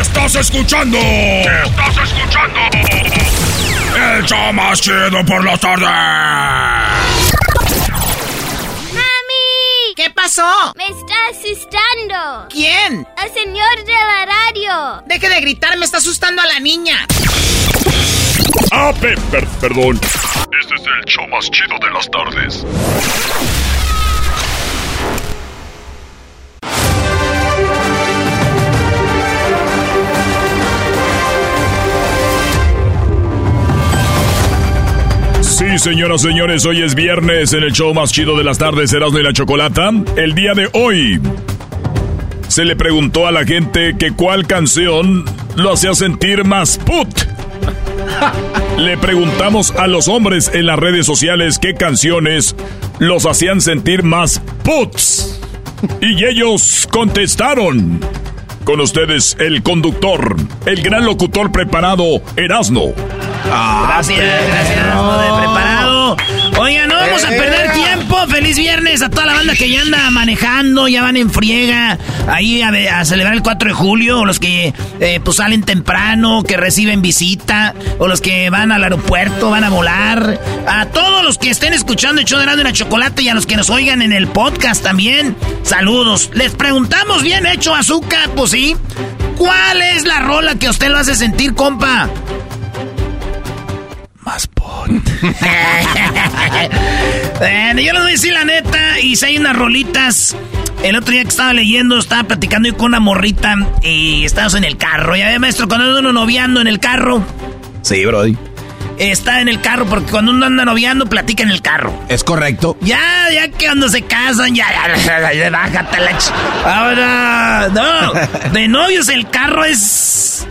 Estás escuchando. Estás escuchando. El show más chido por la tarde. ¡Mami! ¿Qué pasó? Me está asustando. ¿Quién? El señor de la radio. Deje de gritar, me está asustando a la niña. Ah, pe- per- perdón. Este es el show más chido de las tardes. Sí, señoras, señores, hoy es viernes en el show más chido de las tardes, Erasmo y la Chocolata. El día de hoy se le preguntó a la gente que cuál canción lo hacía sentir más put. Le preguntamos a los hombres en las redes sociales qué canciones los hacían sentir más puts. Y ellos contestaron. Con ustedes el conductor, el gran locutor preparado, Erasmo. Gracias, gracias, Erasmo, de preparado. Oigan, no vamos a perder tiempo. Feliz viernes a toda la banda que ya anda manejando, ya van en friega ahí a, celebrar el 4 de julio, o los que eh, pues salen temprano, que reciben visita, o los que van al aeropuerto, van a volar. A todos los que estén escuchando el show de la Chocolate y a los que nos oigan en el podcast también, saludos. Les preguntamos, bien hecho, azúcar, pues sí. ¿Cuál es la rola que a usted lo hace sentir, compa? Más pon. Bueno, yo les voy a decir la neta. Y si hay unas rolitas. El otro día que estaba leyendo, estaba platicando yo con una morrita. Y estábamos en el carro. Ya ve, maestro, cuando anda uno noviando en el carro. Sí, Brody. Está en el carro, porque cuando uno anda noviando, platica en el carro. Es correcto. Ya, ya que cuando se casan, ya, ya, ya, bájate la ch... Ahora, no. De novios el carro es...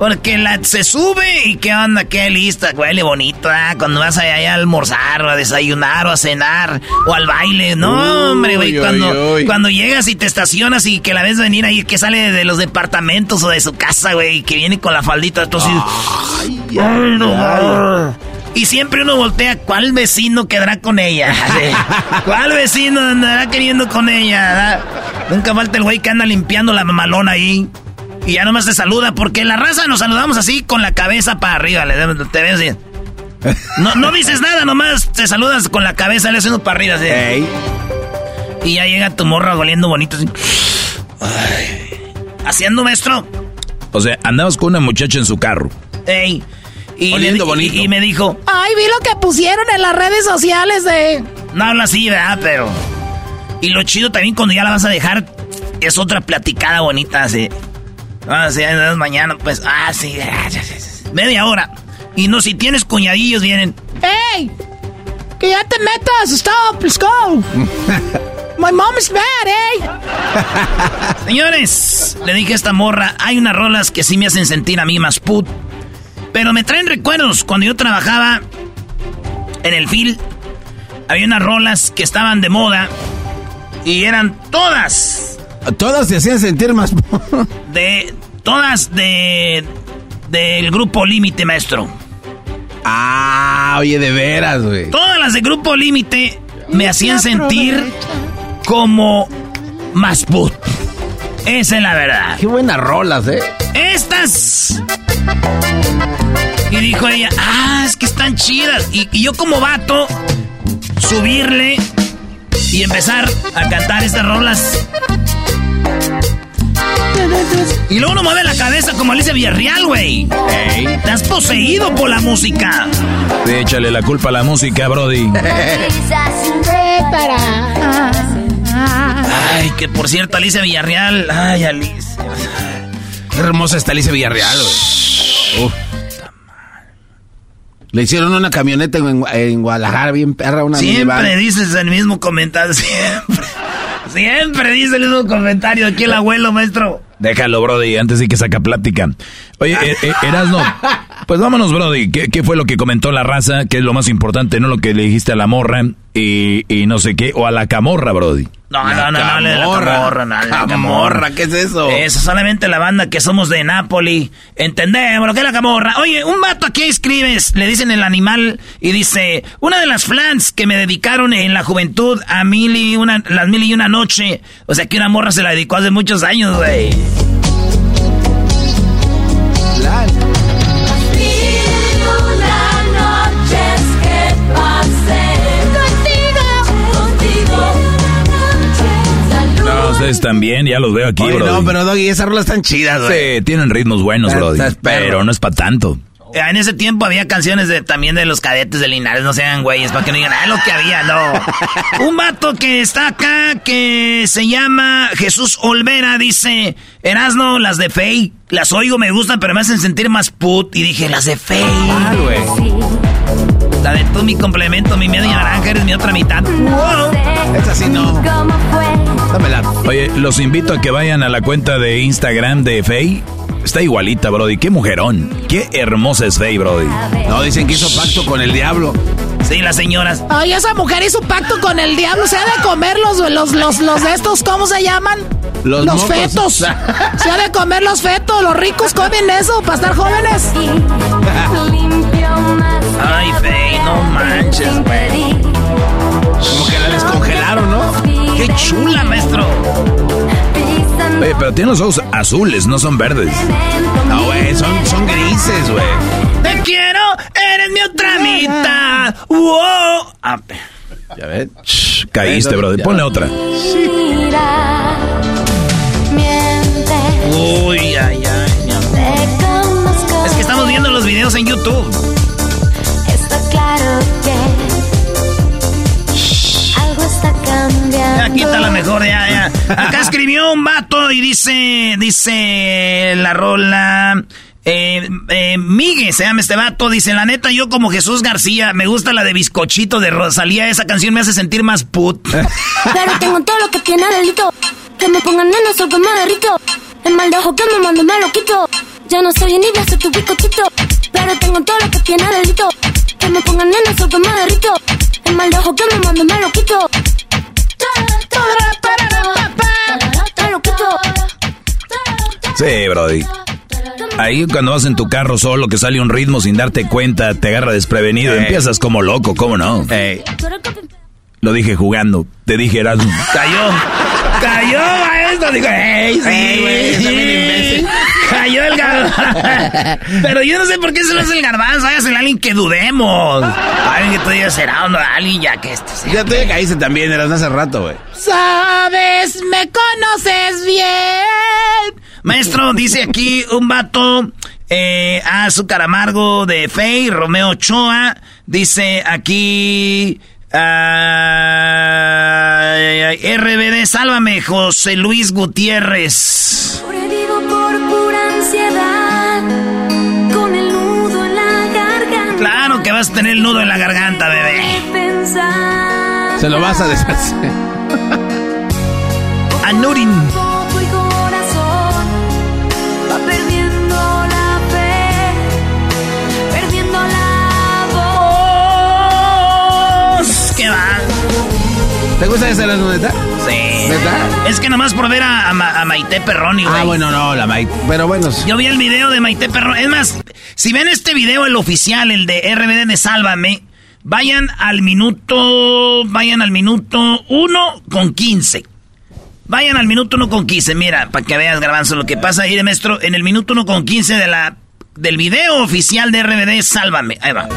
Porque la, se sube y qué onda, qué lista, huele bonito, ¿ah? Cuando vas allá a almorzar o a desayunar o a cenar o al baile. No, hombre, güey, cuando, uy, cuando llegas y te estacionas y que la ves venir ahí, que sale de los departamentos o de su casa, güey, que viene con la faldita, esto así... Ay, no. Y siempre uno voltea, ¿cuál vecino quedará con ella? ¿Cuál vecino andará queriendo con ella? ¿verdad? Nunca falta el güey que anda limpiando la mamalona ahí. Y ya nomás te saluda, porque en la raza nos saludamos así con la cabeza para arriba. Le, te ves así. No, no dices nada, nomás te saludas con la cabeza, le haces uno para arriba así. Y ya llega tu morra oliendo bonito así. Ay. Haciendo, maestro. O sea, andamos con una muchacha en su carro. Ey. Y, Oliendo le- bonito. y- y me dijo, Ay, vi lo que pusieron en las redes sociales de... No habla así, ¿verdad? Pero. Y lo chido también cuando ya la vas a dejar es otra platicada bonita, así. Ah, sí, mañana, pues. Ah, sí. Media hora. Y no, si tienes cuñadillos, vienen. ¡Ey! ¡Que ya te metas! ¡Stop! ¡Let's go! My mom is mad, eh! Señores, le dije a esta morra, hay unas rolas que sí me hacen sentir a mí más put. Pero me traen recuerdos cuando yo trabajaba en el film. Había unas rolas que estaban de moda. Y eran todas Todas te hacían sentir más. de todas de del grupo Límite, maestro. ah, oye, de veras, güey. Todas las de grupo Límite me hacían sentir como más put. Esa es la verdad. Qué buenas rolas, eh. Estas. Y dijo ella, ah, es que están chidas. Y, y yo como vato, subirle y empezar a cantar estas rolas. Y luego uno mueve la cabeza como Alicia Villarreal, güey. Ey. Te has poseído por la música. échale la culpa a la música, Brody. Ay, que por cierto, Alicia Villarreal. Ay, Alicia. Qué hermosa está Alicia Villarreal, güey. Uf. Le hicieron una camioneta en, Guadalajara, bien perra, una Siempre dices el mismo comentario, siempre. Siempre dice el mismo comentario aquí el abuelo, maestro. Déjalo, Brody, antes de que saca plática. Oye, eh, eh, Erasno, pues vámonos, Brody. ¿Qué, ¿Qué, fue lo que comentó la raza? ¿Qué es lo más importante? No lo que le dijiste a la morra y, y no sé qué, o a la camorra, Brody. No, no, no, no, la camorra, no, la camorra, ¿qué es eso? Eso, solamente la banda que somos de Nápoli. Entendemos lo que es la camorra. Oye, un vato aquí escribes, le dicen el animal, y dice, una de las flans que me dedicaron en la juventud a mil y una, las mil y una noche. O sea que una morra se la dedicó hace muchos años, güey. Ustedes también, ya los veo aquí, bro. No, pero Doggy, esas rolas están chidas, güey. Sí, tienen ritmos buenos, bro. Pero no es para tanto. En ese tiempo había canciones de, también de los cadetes de Linares, no sean güeyes, para que no digan, ah, lo que había, no. Un vato que está acá, que se llama Jesús Olvera, dice, Erasno, las de Fey, las oigo, me gustan, pero me hacen sentir más put. Y dije, las de Fey. Ah, güey. La de tú, mi complemento, mi media naranja, eres mi otra mitad. Wow. Esa sí no. Dámela. Oye, los invito a que vayan a la cuenta de Instagram de Faye. Está igualita, Brody. Qué mujerón. Qué hermosa es Faye, Brody. No, dicen que hizo pacto con el diablo. Sí, las señoras. Ay, esa mujer hizo pacto con el diablo. Se ha de comer los, los, los, de estos, ¿cómo se llaman? Los, los fetos. Se ha de comer los fetos. Los ricos comen eso para estar jóvenes. Ay, Faye, no manches, güey. Como que la descongelaron, ¿no? ¡Qué chula, maestro! Oye, pero tiene los ojos azules, no son verdes. No, güey, son, son grises, güey. Te quiero, eres mi otra mitad. ¡Wow! Ah, ya ves. caíste, brother. Ponle otra. Uy, ay, ay. Es que estamos viendo los videos en YouTube. Está claro que Aquí está la mejor, ya, ya. Acá escribió un vato y dice, dice la rola. Eh, eh, Migue se llama este vato. Dice: La neta, yo como Jesús García, me gusta la de bizcochito de Rosalía. Esa canción me hace sentir más put. Pero tengo todo lo que tiene delito. Que me pongan en eso que me derrito. El mal de ojo que me mando me lo quito. Ya no soy ni voy a tu bizcochito. Pero tengo todo lo que tiene delito. Que me pongan en eso que me derrito. El mal de ojo que me mando me lo quito. Sí, Brody. Ahí cuando vas en tu carro solo que sale un ritmo sin darte cuenta, te agarra desprevenido, empiezas como loco, ¿cómo no? Lo dije jugando, te dije eras Cayó, cayó maestro, digo, ¡ey, sí, güey! Cayó el garbanzo. Pero yo no sé por qué se lo hace el garbanzo. Hágase a alguien que dudemos. Alguien que tú digas, será alguien ya que este Ya tú ya caíste también, eras hace rato, güey. Sabes, me conoces bien. Maestro, dice aquí un vato. Eh, azúcar amargo de Fey, Romeo Ochoa. Dice aquí. RBD, sálvame, José Luis Gutiérrez. Sobrevivo por pura ansiedad, con el nudo en la garganta. Claro que vas a tener el nudo en la garganta, bebé. Se lo vas a deshacer. Anurin. ¿Te gusta esa la neta? Sí. ¿Neta? Es que nomás por ver a, Maite Perroni, güey. Ah, bueno, no, la Maite. Pero bueno. Yo vi el video de Maite Perroni. Es más, si ven este video, el oficial, el de RBD de Sálvame, vayan al minuto. Vayan al minuto 1 con 15. Vayan al minuto 1 con 15. Mira, para que veas, Garbanzo, lo que pasa ahí de maestro. En el minuto 1 con 15 de la, del video oficial de RBD, Sálvame. Ahí va.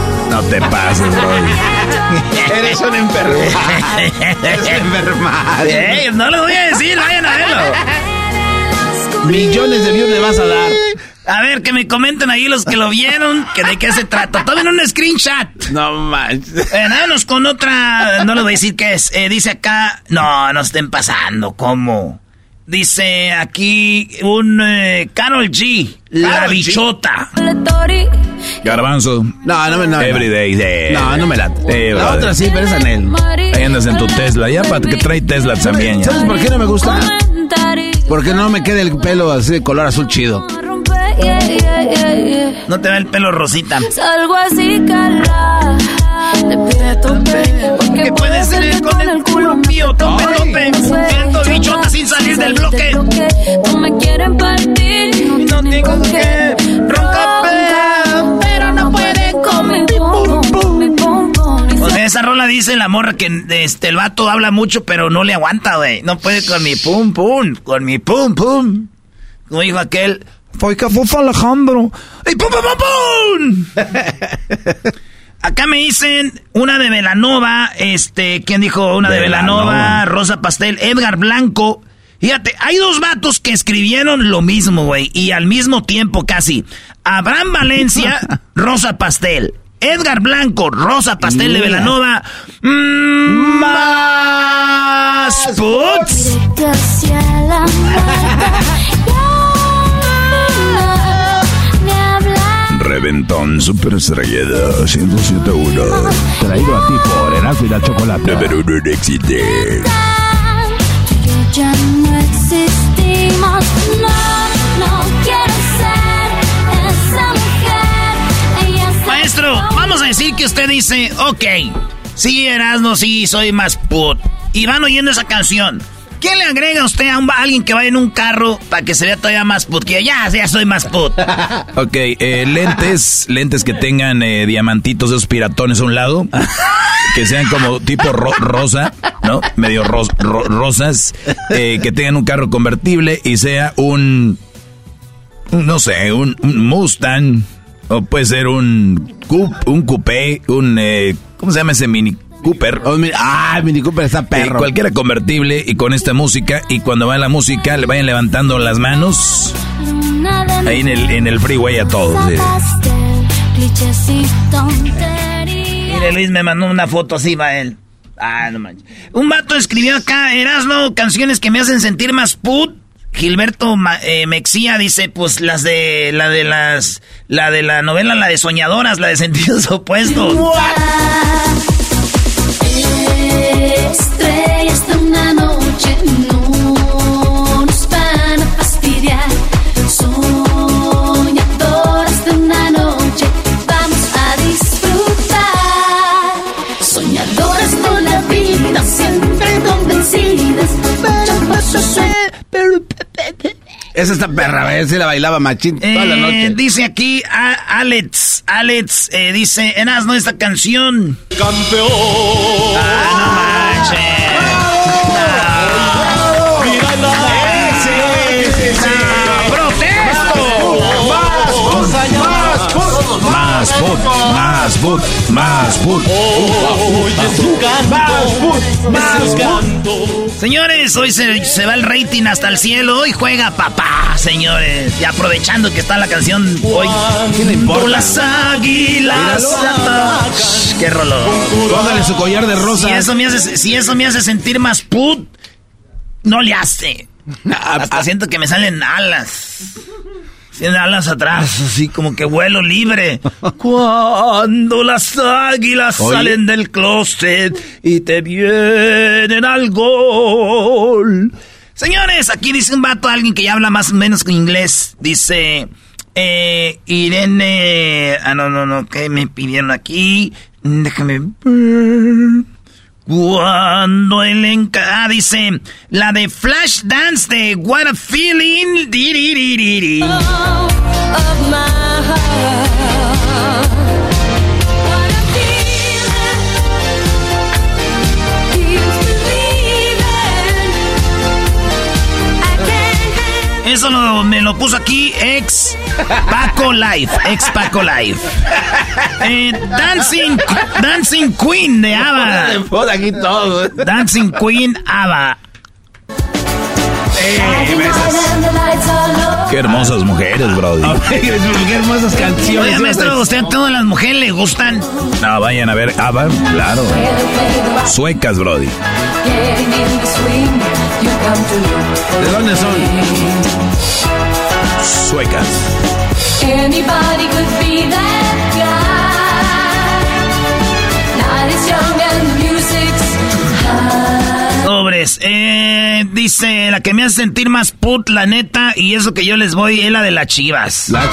No te pases, bro. Eres un enfermo. Eres un enfermado. Ey, no lo voy a decir, vayan a verlo. Millones de views le vas a dar. A ver, que me comenten ahí los que lo vieron, que de qué se trata. Tomen un screenshot. No manches. Eh, vámonos con otra, no les voy a decir qué es. Eh, dice acá, no, no estén pasando, ¿cómo? Dice aquí un eh, Carol G, la G. bichota. Garbanzo. No, no me no, Everyday. eh. No, no me late. Eh, la brother. otra sí, pero es Anel. Ahí andas en tu Tesla. Ya para que trae Tesla también. ya. ¿Sabes por qué no me gusta? Porque no me queda el pelo así de color azul chido. No te ve el pelo rosita. Salgo así. Te pide tope. Porque Que puede ser con el culo mío, tope, tope. Siento bichota sin salir del bloque. No me quieren partir. No tengo que roncar, pero no pueden con mi pum pum. Mi pum pum. O sea, esa rola dice la morra que este, el vato habla mucho, pero no le aguanta, güey. No puede con mi pum pum, con mi pum pum. Como dijo aquel, fue que fue Alejandro. ¡Y pum pum pum pum! Acá me dicen una de Velanova, este, ¿quién dijo? Una de Velanova. Rosa Pastel, Edgar Blanco. Fíjate, hay dos vatos que escribieron lo mismo, güey, y al mismo tiempo casi. Abraham Valencia, Rosa Pastel. Edgar Blanco, Rosa Pastel de Velanova. Mm, más puts. Reventón Super Estrellada 1071. Traído a ti por Erasmo y la Chocolate. Número uno en éxito. Yo ya no existimos. No, no quiero ser esa mujer. Ella Maestro, vamos a decir que usted dice, ok, sí, Erasmo, sí, soy más put. Y van oyendo esa canción. ¿Qué le agrega usted a, un- a alguien que va en un carro para que se vea todavía más put? Que ya, ya soy más put. Ok, eh, lentes, lentes que tengan eh, diamantitos esos piratones a un lado, que sean como tipo ro- rosa, ¿no? Medio ro- rosas, eh, que tengan un carro convertible y sea un, un, no sé, un, un Mustang, o puede ser un, coup- un coupé, un, eh, ¿cómo se llama ese Mini Cooper? Oh, mi- ah, Mini Cooper está Eh, perro. cualquiera convertible y con esta música y cuando va la música le vayan levantando las manos ahí en el, en el freeway a todos. rosa eh. Mire, Luis me mandó una foto así, va él. Ah, no manches. Un vato escribió acá, Erasmo, canciones que me hacen sentir más put. Gilberto eh, Mexía dice, pues las de, la de las, la de la novela, la de soñadoras, la de sentidos opuestos. Estrellas Esa está perra, a ver si la bailaba machín toda la Eh, noche. dice aquí a Alex, Alex eh, dice, Erasmo, esta canción. ¡Campeón! Ah, no manches. Más put, más put, más. Señores, hoy se, se va el rating hasta el cielo y juega papá, señores. Y aprovechando que está la canción hoy. ¿Qué le importa? Las águilas. Shh, Qué rolón. Póngale su collar de rosa. Si eso me hace, si eso me hace sentir más put, no le hace. Hasta siento que me salen alas. Tienen alas atrás, así como que vuelo libre. Cuando las águilas Oye. salen del closet y te vienen al gol. Señores, aquí dice un vato, alguien que ya habla más o menos con inglés. Dice, eh, Irene... Ah, no, no, no, ¿qué me pidieron aquí? Déjame ver. Cuando el enca... Ah, dice, la de Flash Dance de What a Feeling. Of my heart. Can't eso me lo puso aquí ex Paco Life. Ex Paco Life. Eh, Dancing, Dancing Queen de ABBA. aquí todo. Dancing Queen ABBA. Qué hermosas mujeres, Brody. Qué hermosas canciones. Oye, maestro, ¿usted a todas las mujeres le gustan? No, vayan a ver ABBA, claro. Suecas, Brody. ¿De dónde son? Suecas. Anybody could be that guy. Night is young and the music's high. Sobres, eh, dice la que me hace sentir más put, la neta, y eso que yo les voy es la de las chivas. La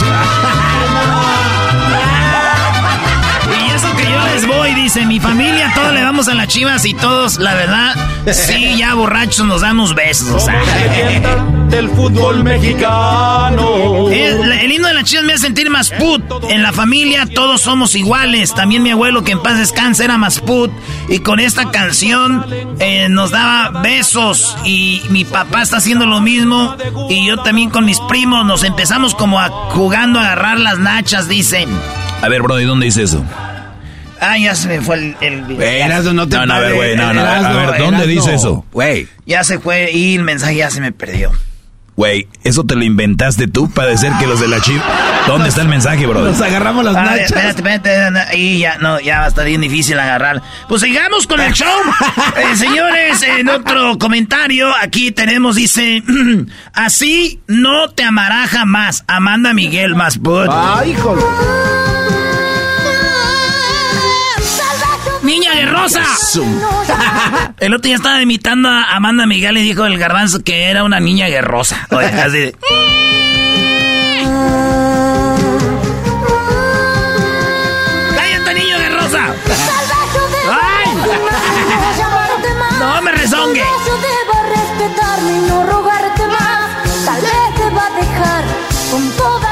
Y eso que yo les voy, dice mi familia, todos le vamos a las chivas y todos, la verdad, sí, ya borrachos nos damos besos. O sea. Del fútbol mexicano. El, el himno de las chivas me hace sentir más put. En la familia todos somos iguales. También mi abuelo, que en paz descanse, era más put. Y con esta canción eh, nos daba besos. Y mi papá está haciendo lo mismo. Y yo también con mis primos nos empezamos como a jugando a agarrar las nachas, dicen. A ver, Brody, ¿dónde dice eso? Ah, ya se me fue el... el Erasmo, no te No, no, a ver, pases. güey, no, no, a Erasmo, ver, ¿dónde dice eso? Güey. ya se fue y el mensaje ya se me perdió. Güey, ¿eso te lo inventaste tú para decir que los de la Chiva... ¿Dónde está el mensaje, Brody? Nos agarramos las A ver, nachas. espérate, espérate, ahí ya, no, ya va a estar bien difícil agarrar. Pues sigamos con el show. Eh, señores, en otro comentario, aquí tenemos, dice, así no te amará jamás. Amanda Miguel Masput. Ay, hijo. Niña guerrosa. El otro día estaba imitando a Amanda Miguel y dijo el garbanzo que era una niña guerrosa. Oye, así de- ¡Cállate, niño guerrosa! ¡Ay! No me rezongue.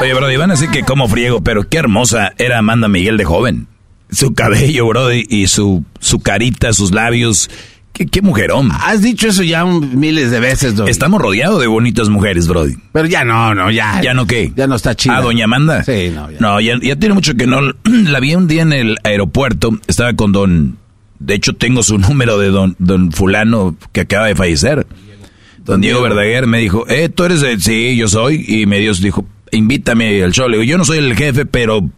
Oye, Brody, van a decir que como friego, pero qué hermosa era Amanda Miguel de joven. Su cabello, Brody, y su, su carita, sus labios. Qué, qué mujerón. Has dicho eso ya un- miles de veces. Estamos rodeados de bonitas mujeres, Brody. Pero ya no, no, ya. ¿Ya no qué? Ya no está. Ah, doña Amanda. Sí, no, ya. No, ya, ya tiene mucho que no. La vi un día en el aeropuerto. Estaba con don. De hecho, tengo su número de don, don Fulano que acaba de fallecer. Don Diego Verdaguer me dijo, eh, tú eres el. Sí, yo soy. Y me dio, dijo, invítame al show. Le digo, yo no soy el jefe, pero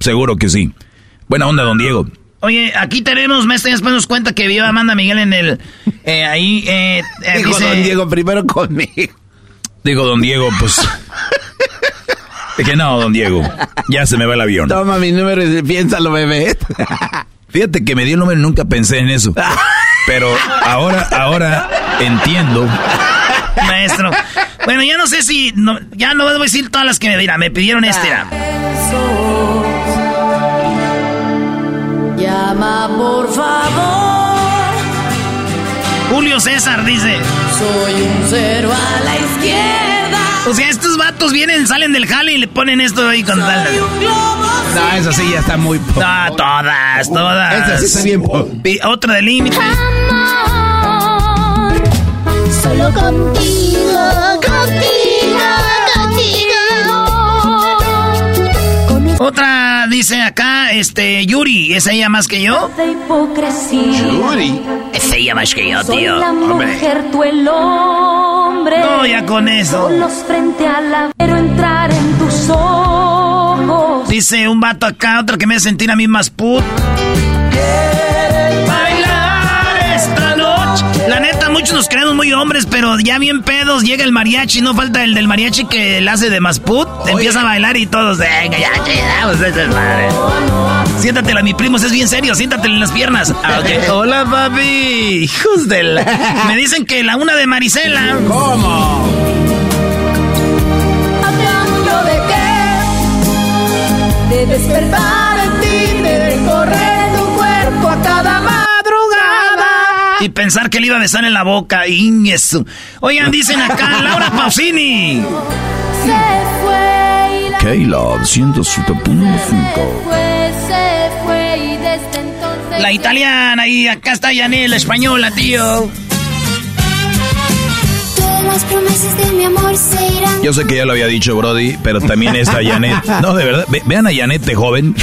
seguro que sí. Buena onda, don Diego. Oye, aquí tenemos, maestro, ya después nos cuenta que vio a Amanda Miguel en el... eh, ahí, eh, eh, Dijo dice... don Diego primero conmigo. Digo, don Diego, pues. Dije, no, don Diego, ya se me va el avión. Toma mi número y piénsalo, bebé. Fíjate que me dio el número y nunca pensé en eso. Pero ahora, ahora entiendo. Maestro. Bueno, ya no sé si... no- ya no voy a decir todas las que me dirán. Me pidieron este. Llama por favor. Julio César dice... Soy un cero a la izquierda. O sea, estos vatos vienen, salen del jale y le ponen esto ahí con tal... No, esa sí ya está muy... po- No, todas, todas. Esa sí está bien... po- Y Otra de límite. Amor. Solo contigo, contigo, contigo. Con Otra dice acá, este, Yuri, ¿es ella más que yo? de hipocresía. Yuri. Es ella más que yo, Soy tío. la mujer, tú el hombre. No, ya con eso. Solos frente a la... Quiero entrar en tus ojos. Dice un vato acá, otra que me hace sentir a mí más put. Bailar muchos nos creemos muy hombres, pero ya bien pedos, llega el mariachi, no falta el del mariachi que le hace de más put. Empieza a bailar y todos, venga, ya, ya, pues, esa es madre. Siéntatela, mi primo, es bien serio, siéntatela en las piernas. Ah. Hola, papi. Hijos de la- Me dicen que la una de Marisela. ¿Cómo? ¿A cambio de qué? De despertar Y pensar que le iba a besar en la boca. Y eso. Oigan, dicen acá, Laura Pausini. Se fue y la K-Love 107.5. fue, se fue y desde entonces... La italiana y acá está Yanel, la española, tío. Yo sé que ya lo había dicho Brody, pero también está Janet. No, de verdad, vean a Janet de joven.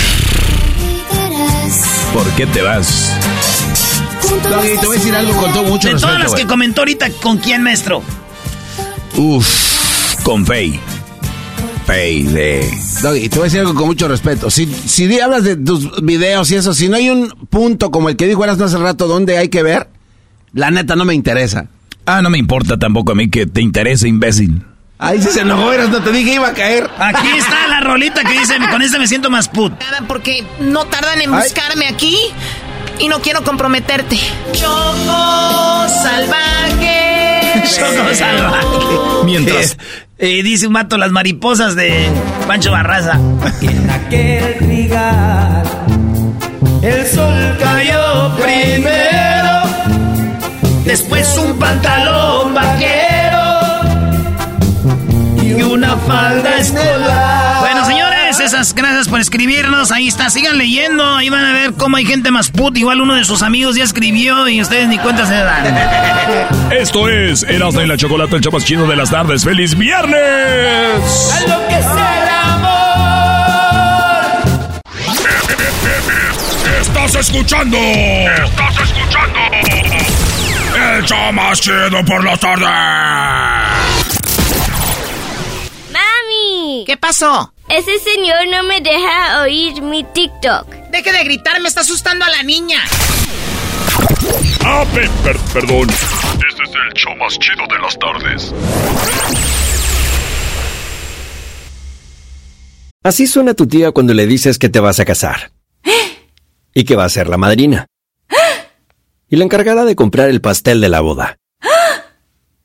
¿Por qué te vas? Doggy, te voy a decir algo con todo mucho De respeto. todas las que güey. comentó ahorita, ¿con quién, maestro? Uf, con Faye. Faye de... Doggy, te voy a decir algo con mucho respeto. Si, si di- hablas de tus videos y eso, si no hay un punto como el que dijo Erasmo hace rato donde hay que ver, la neta no me interesa. Ah, no me importa tampoco a mí que te interese, imbécil. Ahí sí se enojó, Erasmo, te dije iba a caer. Aquí está la rolita que dice, con esta me siento más put. Porque no tardan en Ay. buscarme aquí y no quiero comprometerte. Choco salvaje. Choco salvaje. Mientras... Eh, dice un mato las mariposas de Pancho Barraza. En aquel trigal, el sol cayó primero, Después un pantalón vaquero y una falda escolar. Esas gracias por escribirnos. Ahí está, sigan leyendo. Ahí van a ver cómo hay gente más put. Igual uno de sus amigos ya escribió y ustedes ni cuenta se dan. Esto es Erasmo y la Chocolate, el show más chido de las tardes. ¡Feliz viernes! A lo que es el amor. ¡Estás escuchando! ¡Estás escuchando! ¡El show más chido por la tarde! Mami, ¿Qué pasó? ese señor no me deja oír mi TikTok. Deje de gritar, me está asustando a la niña. Ah, pe- per- perdón. Este es el show más chido de las tardes. Así suena tu tía cuando le dices que te vas a casar. Y que va a ser la madrina. Y la encargada de comprar el pastel de la boda.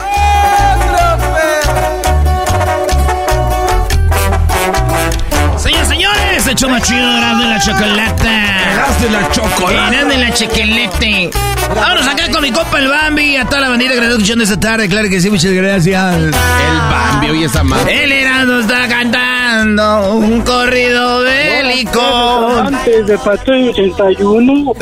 Señores, hecho más chido, de la chocolata. Erasmo de la chocolata. Erasmo de la chocolate. Vámonos acá con mi compa el Bambi a toda la bandita que nos escuchando esta tarde. Claro que sí, muchas gracias. El Bambi, oye esa madre. El Erasmo está cantando un corrido bélico. Antes de Patrulla 81.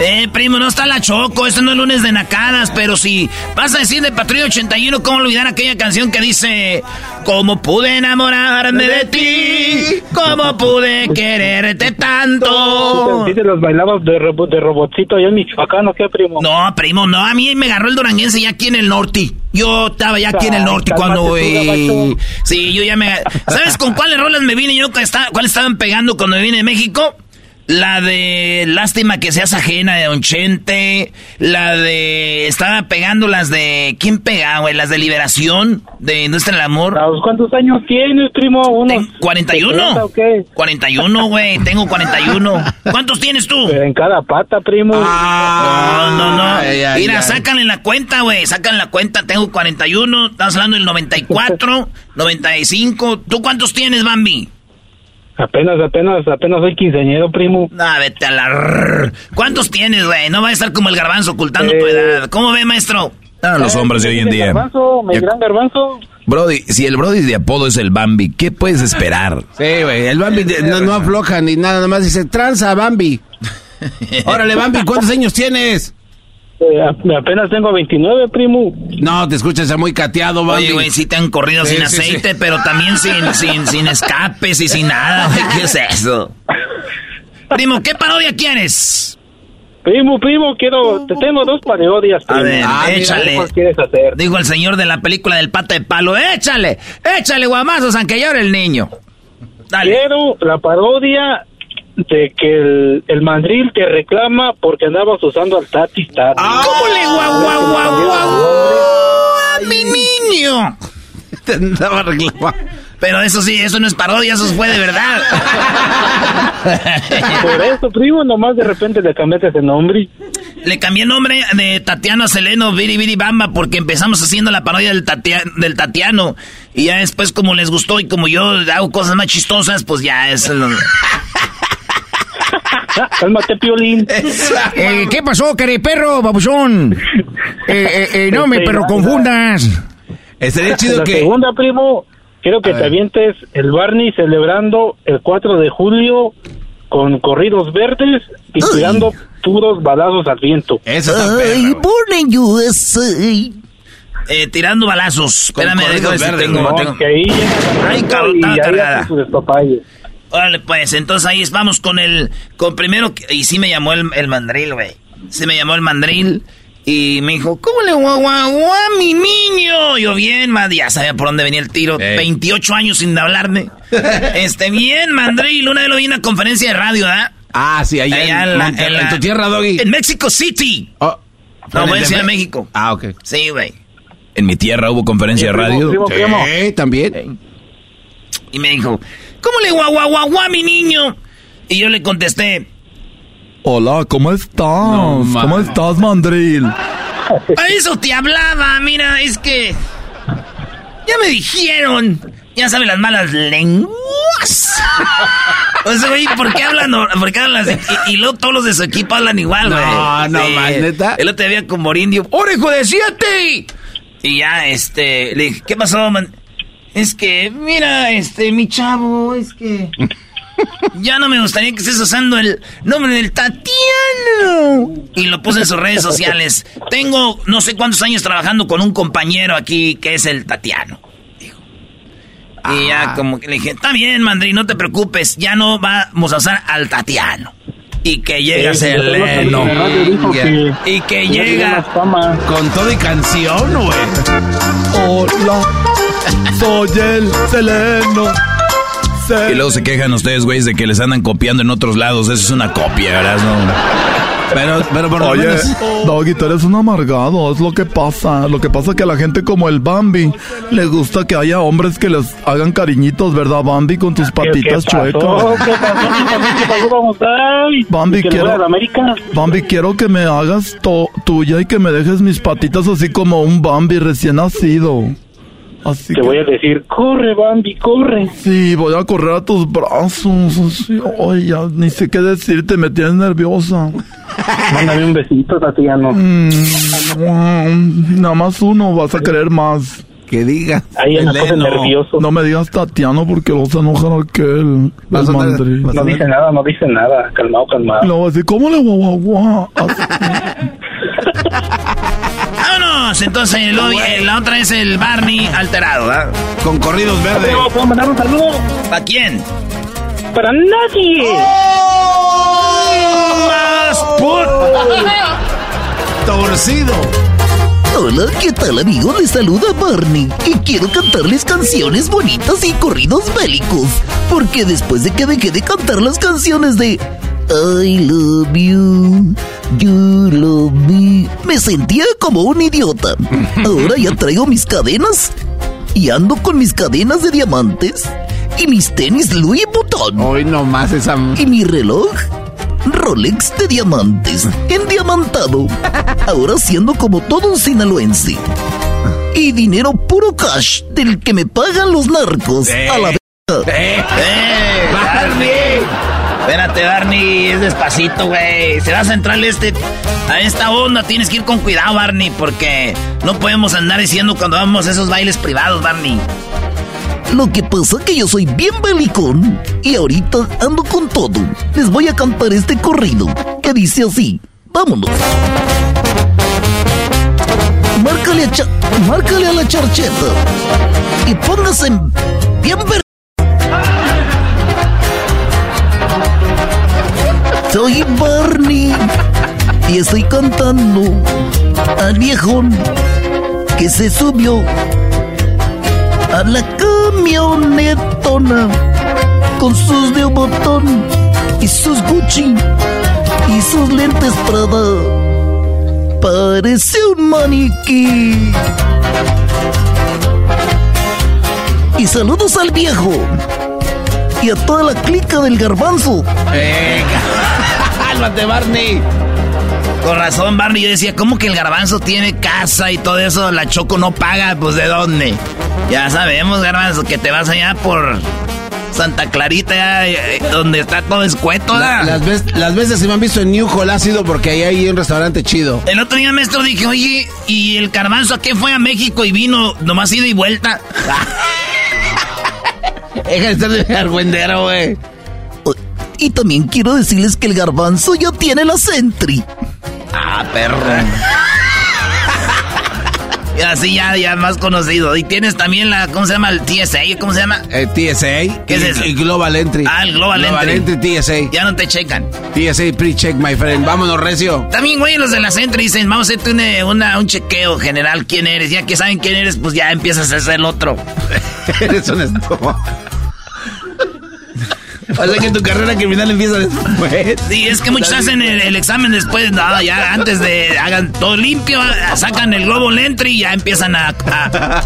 eh, primo, no está la Choco. Esto no es lunes de nacadas, pero si vas a decir de Patrulla 81, ¿cómo olvidar aquella canción que dice: ¿Cómo pude enamorarme de ti? ¿Cómo pude quererte tanto? ¿Sí te los bailabas de, robo- de robotcito allá en Michoacán o qué, primo? No, primo, no. A mí me agarró el duranguense ya aquí en el norte. Yo estaba ya aquí en el norte Ay, cuando... eh, sí, yo ya me... ¿Sabes con cuáles rolas me vine yo? ¿Cuáles estaban pegando cuando me vine de México? La de Lástima que seas ajena de Don Chente. La de... Estaba pegando las de... ¿Quién pegaba, güey? Las de Liberación. De ¿Dónde está el amor? ¿A los ¿Cuántos años tienes, primo? ¿Unos Ten- 41. 70 o qué? 41, güey. Tengo 41. ¿Cuántos tienes tú? En cada pata, primo. No, no, no. Ay, ay, Mira, ay. sácanle la cuenta, güey. Sacan la cuenta. Tengo 41. Estamos hablando del 94, 95. ¿Tú cuántos tienes, Bambi? Apenas, apenas, apenas soy quinceañero, primo. Ah, vete a la... rrr. ¿Cuántos tienes, güey? No va a estar como el garbanzo ocultando tu Eh. edad. ¿Cómo ve, maestro? Ah, los hombres de hoy en día. Garbanzo, mi Ya- gran garbanzo. Brody, si el Brody de apodo es el Bambi, ¿qué puedes esperar? Sí, güey, el Bambi de- no, no afloja ni nada, nada más dice, tranza, Bambi. Órale, Bambi, ¿cuántos años tienes? Eh, a- apenas tengo 29, primo. No, te escuchas ya muy cateado, Bambi. Oye, güey, sí te han corrido Sí, sin sí, aceite, sí. pero también sin, sin, sin escapes y sin nada, güey. ¿Qué es eso? Primo, ¿qué parodia quieres? Primo, primo, quiero, te tengo dos parodias, A primo. ver, Ah, mira, échale. ¿Cuál quieres hacer? Digo el señor de la película del pata de palo, échale, échale guamazos, aunque llore el niño. Dale. Quiero la parodia de que el, el mandril te reclama porque andabas usando al Tati Tati. ¿Cómo le guau, guau, guau, guau, a mi niño? Te andaba reclamando. Pero eso sí, eso no es parodia, eso fue de verdad. Por eso, primo, nomás de repente le cambiaste ese nombre. Le cambié nombre de Tatiano a Seleno Viri Viri Bamba porque empezamos haciendo la parodia del, Tatia- del Tatiano. Y ya después, como les gustó y como yo hago cosas más chistosas, pues ya es. lo- Cálmate, Piolín. Eh, ¿Qué pasó, perro, babuchón? Eh, eh, no me perro confundas. Estaría chido la que... segunda, primo, quiero que A te ver. avientes el Barney celebrando el 4 de julio con corridos verdes y tirando puros balazos al viento. Eso está perro. Born USA. Eh, tirando balazos. Espérame, déjame ver si tengo- No, tengo- que ahí Ay, cabrón, estaba cargada. Órale, pues, entonces ahí vamos con el. Con primero. que- Y sí me llamó el, el mandril, güey. Sí me llamó el mandril. Y me dijo, ¿cómo le guau, guau, guau, mi niño? Yo, bien, man, ya sabía por dónde venía el tiro. Ey. 28 años sin hablarme. este, bien, mandril. Una vez lo vi en una conferencia de radio, ¿verdad? Ah, sí, allá Allá en, en la- en la- en tu tierra, Doggy. En Mexico City. Oh, No, ¿en voy a el decir de a Me- México. Ah, ok. Sí, güey. En mi tierra hubo conferencia de radio. primo, primo. Sí, también. Y me dijo, ¿cómo le guau, guau, guau, guau, mi niño? Y yo le contesté, Hola, ¿cómo estás? ¿Cómo estás, mandril? A eso te hablaba, mira, es que. Ya me dijeron. Ya saben las malas lenguas. O sea, güey, ¿por qué hablan? ¿Por qué hablan así? Y, y luego todos los de su equipo hablan igual, No, güey. no, más, ¿neta? El otro día con Morindio. ¡Hora, hijo de siete! Y ya, este, le dije, ¿qué pasó, man? Es que, mira, este, mi chavo, es que. Ya no me gustaría que estés usando el nombre del Tatiano. Y lo puse en sus redes sociales. Tengo no sé cuántos años trabajando con un compañero aquí que es el Tatiano. Dijo. Y ya como que le dije, está bien, Mandri, no te preocupes, ya no vamos a usar al Tatiano. Y que llega Sí, Seleno. que- Y que llega... Con todo y canción, güey. Hola, soy el Seleno. Y luego se quejan ustedes, güeyes, de que les andan copiando en otros lados. Eso es una copia, ¿verdad? No. Pero, pero por Oye, menos... Doggy, tú eres un amargado, es lo que pasa. Lo que pasa es que a la gente como el Bambi le gusta que haya hombres que les hagan cariñitos, ¿verdad, Bambi? Con tus ¿Qué- patitas qué chuecas. ¿Qué pasó? ¿Qué pasó? ¿Qué pasó? Vamos a Bambi, quiero-. Bambi, quiero que me hagas to- tuya y que me dejes mis patitas así como un Bambi recién nacido. Así Te que... voy a decir, corre, Bambi, corre. Sí, voy a correr a tus brazos. Así, ay, ya ni sé qué decirte, me tienes nerviosa. Mándame un besito, Tatiano. Mm, mm, nada más uno, vas a querer más. Que diga. Ahí en la cosa Seleno. nervioso. No me digas Tatiano porque vas a enojar a aquel. Vas El a vas a No dice nada, no dice nada. Calmado, calmado. Luego así, ¿cómo le guau guau guau? Vámonos, entonces eh, la otra es el Barney alterado, ¿verdad? Con corridos verdes. ¿Puedo, mandar un saludo? ¿Para quién? Para nadie. Más por... Torcido. Hola, ¿qué tal amigos? Les saluda Barney y quiero cantarles canciones bonitas y corridos bélicos. Porque después de que dejé de cantar las canciones de I love you, you love me, me sentía como un idiota. Ahora ya traigo mis cadenas y ando con mis cadenas de diamantes y mis tenis Louis Vuitton. Hoy nomás esa... Y mi reloj Rolex de diamantes, endiamantado. Ahora siendo como todo un sinaloense. Y dinero puro cash del que me pagan los narcos. A la verga. ¡Eh! ¡Eh! Espérate, Barney, es despacito, güey. Se va a centrar este, a esta onda. Tienes que ir con cuidado, Barney, porque no podemos andar diciendo cuando vamos a esos bailes privados, Barney. Lo que pasa es que yo soy bien belicón y ahorita ando con todo. Les voy a cantar este corrido que dice así. Vámonos. Márcale a, márcale a la charcheta y póngase bien Soy Barney y estoy cantando al viejón que se subió a la camionetona con sus de botón y sus Gucci y sus lentes Prada. Parece un maniquí. Y saludos al viejo y a toda la clica del garbanzo. ¡Cálmate, Barney! Con razón, Barney, yo decía, ¿cómo que el garbanzo tiene casa y todo eso? La Choco no paga, pues ¿de dónde? Ya sabemos, garbanzo, que te vas allá por Santa Clarita, eh, donde está todo escueto. las, veces, las veces que me han visto en New Hall ha sido porque ahí hay un restaurante chido. El otro día, maestro, dije, oye, ¿y el garbanzo a qué fue a México y vino nomás ida y vuelta? Deja de estar de argüendero, güey. Y también quiero decirles que el garbanzo ya tiene la Sentry. Ah, perro. y así ya, ya más conocido. Y tienes también la, ¿cómo se llama? El TSA, ¿cómo se llama? El TSA. ¿Qué es eso? El Global Entry. Ah, el Global, Entry. TSA. Ya no te checan. TSA pre-check, my friend. Vámonos, Recio. También, güey, los de la Sentry dicen, vamos a hacerte una, un chequeo general. ¿Quién eres? Ya que saben quién eres, pues ya empiezas a ser el otro. eres un estúpido. O sea que tu carrera criminal empieza después. Sí, es que muchos hacen el, examen después, nada, ya antes de hagan todo limpio, sacan el globo entry y ya empiezan a, a,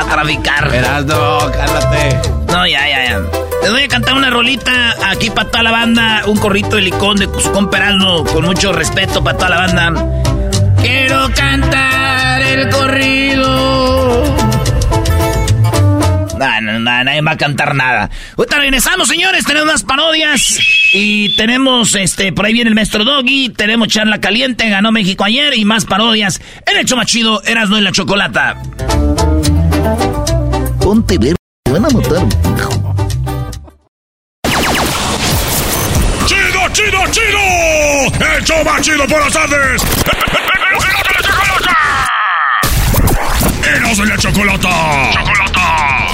a traficar. no, cálmate. No, ya, ya, ya. Les voy a cantar una rolita aquí para toda la banda, un corrito de licón de su comperano, con mucho respeto para toda la banda. Quiero cantar el corrido no, no, nadie va a cantar nada. Ahorita regresamos, señores. Tenemos unas parodias. Y tenemos, este, por ahí viene el maestro Doggy. Tenemos charla caliente. Ganó México ayer. Y más parodias. El hecho más chido, Erasno y la chocolata. Ponte ver. Te van a matar. ¡Chido, chido, chido! ¡El show más chido por las tardes! ¡Eros de la chocolata! ¡Chocolata!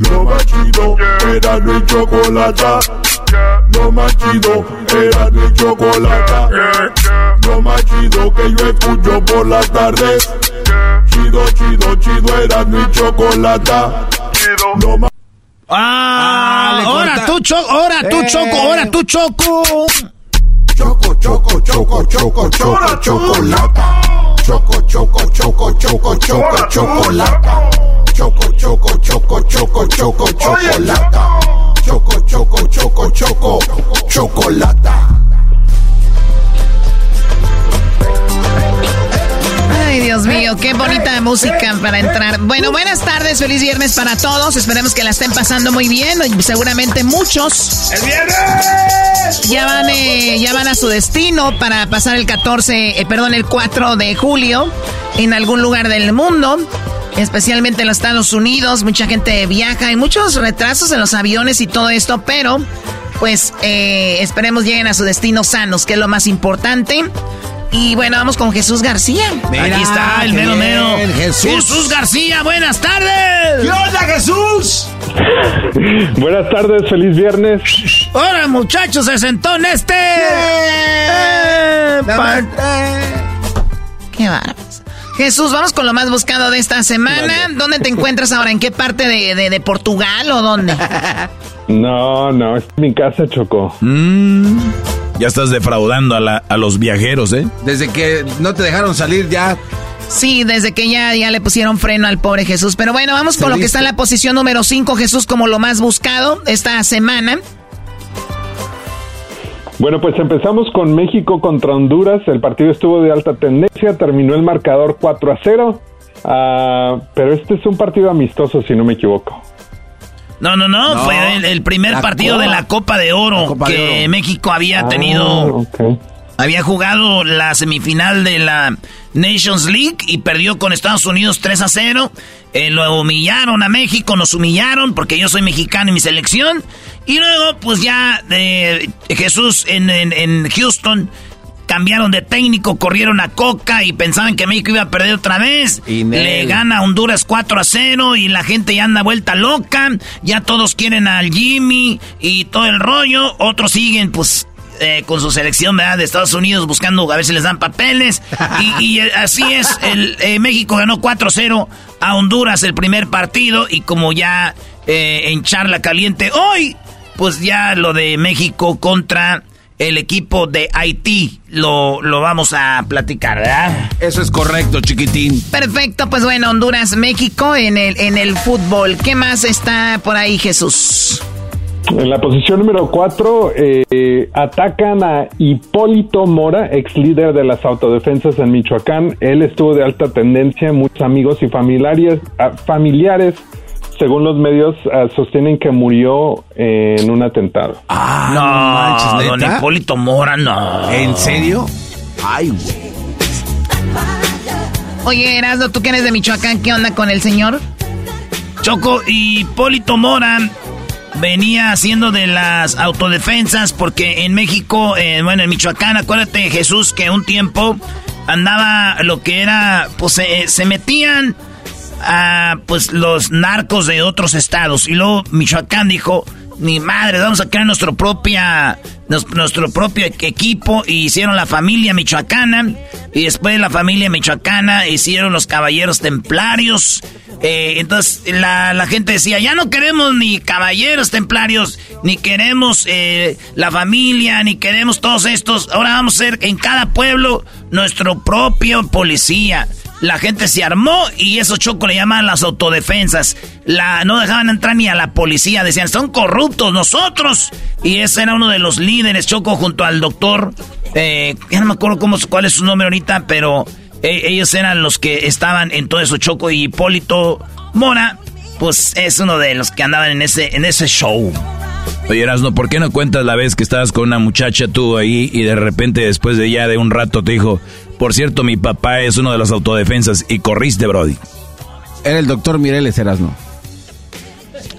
Lo más chido era el chocolate. Lo más chido era el chocolate. Lo más chido que yo escucho por las tardes. Chido, chido, chido era mi chocolate. Lo más Ah, ahora tú, choco, ahora tú, choco, ahora tú, choco. Choco, choco, choco, choco, choco, chocolata. Choco, choco, choco, choco, choco, chocolata. Choco, choco, choco, choco, choco, chocolata. Choco, choco, choco, choco, chocolata. Ay, Dios mío, qué bonita música para entrar. Bueno, buenas tardes, feliz viernes para todos. Esperemos que la estén pasando muy bien. Seguramente muchos. ¡El viernes! Ya van, eh, ya van a su destino para pasar el 14, eh, perdón, el 4 de julio en algún lugar del mundo. especialmente en los Estados Unidos. Mucha gente viaja, hay muchos retrasos en los aviones y todo esto, pero pues eh, esperemos lleguen a su destino sanos, que es lo más importante. Y bueno, vamos con Jesús García. Aquí está el mero mero. Jesús. García, buenas tardes. ¿Qué onda, Jesús? buenas tardes, feliz viernes. Hola, muchachos, se sentó en este. Qué bárbaro. Jesús, vamos con lo más buscado de esta semana. ¿Dónde te encuentras ahora? ¿En qué parte de, Portugal o dónde? No, no, es mi casa, Choco. Mm. Ya estás defraudando a, a los viajeros, ¿eh? Desde que no te dejaron salir ya Sí, desde que ya, ya le pusieron freno al pobre Jesús. Pero bueno, vamos con lo que está en la posición número 5, Jesús, como lo más buscado esta semana. Bueno, pues empezamos con México contra Honduras. El partido estuvo de alta tendencia, terminó el marcador 4 a 0. Ah, pero este es un partido amistoso, si no me equivoco. No, no, no, fue el, primer partido de la Copa de Oro que México había ah, tenido. Había jugado la semifinal de la Nations League y perdió con Estados Unidos 3 a 0. Eh, lo humillaron a México, nos humillaron porque yo soy mexicano y mi selección. Y luego, pues ya de Jesús en, Houston cambiaron de técnico, corrieron a Coca y pensaban que México iba a perder otra vez. Le gana Honduras 4 a 0 y la gente ya anda vuelta loca. Ya todos quieren al Jimmy y todo el rollo. Otros siguen, pues, eh, con su selección de Estados Unidos buscando a ver si les dan papeles. Y, así es, el, eh, México ganó 4-0 a Honduras el primer partido y como ya eh, en charla caliente hoy, pues ya lo de México contra el equipo de Haití lo, lo vamos a platicar, ¿verdad? Eso es correcto, chiquitín. Perfecto, pues bueno, Honduras, México en el, en el fútbol. ¿Qué más está por ahí, Jesús? En la posición número 4 eh, atacan a Hipólito Mora, ex líder de las autodefensas en Michoacán. Él estuvo de alta tendencia, muchos amigos y familiares, ah, familiares según los medios, ah, sostienen que murió en un atentado. Ah, no, don Hipólito Mora, no. ¿En serio? Ay, güey. Oye, Erasmo, tú que eres de Michoacán, ¿qué onda con el señor? Choco, Hipólito Mora venía haciendo de las autodefensas porque en México, eh, bueno, en Michoacán, acuérdate Jesús que un tiempo andaba lo que era, pues se metían pues los narcos de otros estados y luego Michoacán dijo, ni madre, vamos a crear nuestro propia nuestro propio equipo y hicieron la familia michoacana y después de la familia michoacana hicieron los caballeros templarios eh, entonces la, gente decía, ya no queremos ni caballeros templarios, ni queremos eh, la familia, ni queremos todos estos. Ahora vamos a ser en cada pueblo nuestro propio policía. La gente se armó y eso Choco le llamaban las autodefensas. La, no dejaban entrar ni a la policía, decían, son corruptos nosotros. Y ese era uno de los líderes, Choco, junto al doctor. Eh, ya no me acuerdo cómo, cuál es su nombre ahorita, pero e, ellos eran los que estaban en todo eso, Choco. Y Hipólito Mora, pues es uno de los que andaban en ese, en ese show. Oye, Erasno, ¿por qué no cuentas la vez que estabas con una muchacha tú ahí y de repente después de ya de un rato te dijo, por cierto, mi papá es uno de los autodefensas y corriste, Brody? Era el doctor Mireles, Erasno.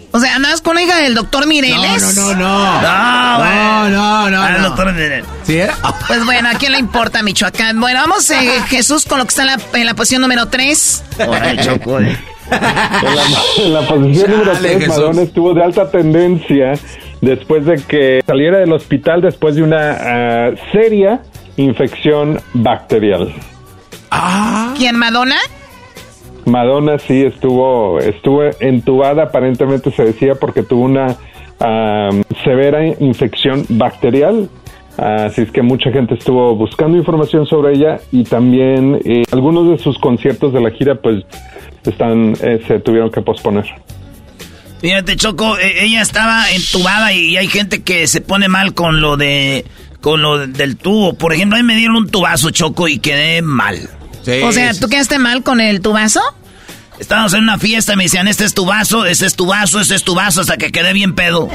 O sea, ¿andabas con la hija del doctor Mireles? No, no, no, no. No, no, no. Ah, doctor Mireles. ¿Sí era? Pues bueno, ¿a quién le importa Michoacán? Bueno, vamos, eh, Jesús, con lo que está en la, posición número 3. Choco, en, la, posición número 3, Madonna estuvo de alta tendencia después de que saliera del hospital después de una ah, seria infección bacterial. Ah. ¿Quién, Madonna? Madonna sí estuvo, estuvo entubada, aparentemente se decía, porque tuvo una severa infección bacterial. Así es que mucha gente estuvo buscando información sobre ella y también eh, algunos de sus conciertos de la gira pues están eh, se tuvieron que posponer. Fíjate, Choco, e, ella estaba entubada y hay gente que se pone mal con lo de con lo del tubo. Por ejemplo, a mí me dieron un tubazo, Choco, y quedé mal. o sea, ¿tú quedaste mal con el tubazo? Estábamos en una fiesta y me decían, este es tu vaso, este es tu vaso, este es tu vaso, hasta que quedé bien pedo.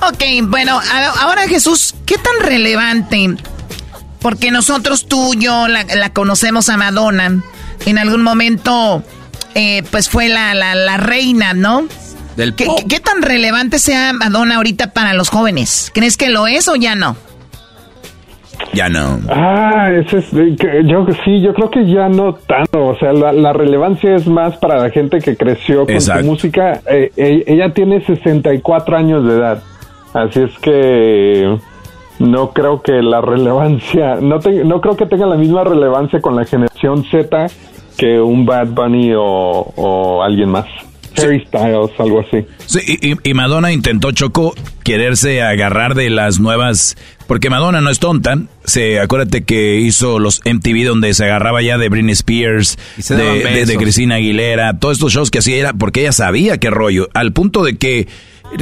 ok, bueno, ahora Jesús, ¿qué tan relevante? Porque nosotros tú y yo la, la conocemos a Madonna en algún momento, eh, pues fue la, la, la reina, ¿no? Del ¿Qué, pop. qué- qué tan relevante sea Madonna ahorita para los jóvenes? ¿Crees que lo es o ya no? Ya no. Ah, ese es, que yo sí, yo creo que ya no tanto, o sea, la, la relevancia es más para la gente que creció con Exacto. su música. Eh, eh, ella tiene 64 años de edad, así es que no creo que la relevancia, no, te- no creo que tenga la misma relevancia con la generación Z que un Bad Bunny o, o alguien más. Harry Styles, algo así. Sí, y, Madonna intentó Choco quererse agarrar de las nuevas, porque Madonna no es tonta. Se acuérdate que hizo los MTV donde se agarraba ya de Britney Spears, de, de- de. Cristina Aguilera, todos estos shows que hacía era porque ella sabía qué rollo, al punto de que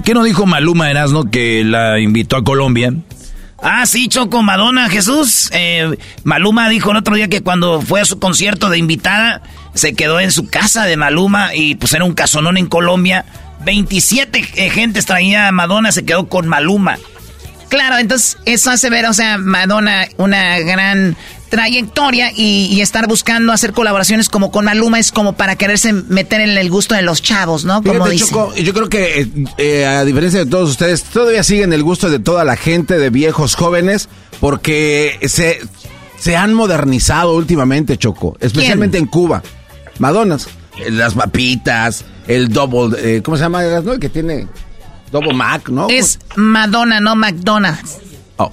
¿qué no dijo Maluma Erasno que la invitó a Colombia? Ah, sí, Choco, Madonna, Jesús. Eh, Maluma dijo el otro día que cuando fue a su concierto de invitada, se quedó en su casa de Maluma y pues era un casonón en Colombia. 27 eh, gentes traía a Madonna, se quedó con Maluma. Claro, entonces eso hace ver, o sea, Madonna una gran trayectoria y, y estar buscando hacer colaboraciones como con Maluma es como para quererse meter en el gusto de los chavos, ¿no? Como Fíjate, dicen. Choco, yo creo que, eh, eh, a diferencia de todos ustedes, todavía siguen el gusto de toda la gente, de viejos jóvenes, porque se, se han modernizado últimamente, Choco, especialmente en Cuba. Madonas, eh, las papitas, el double, eh, ¿cómo se llama? ¿no? El que tiene double Mac, ¿no? Es Madonna, no McDonald's. Oh,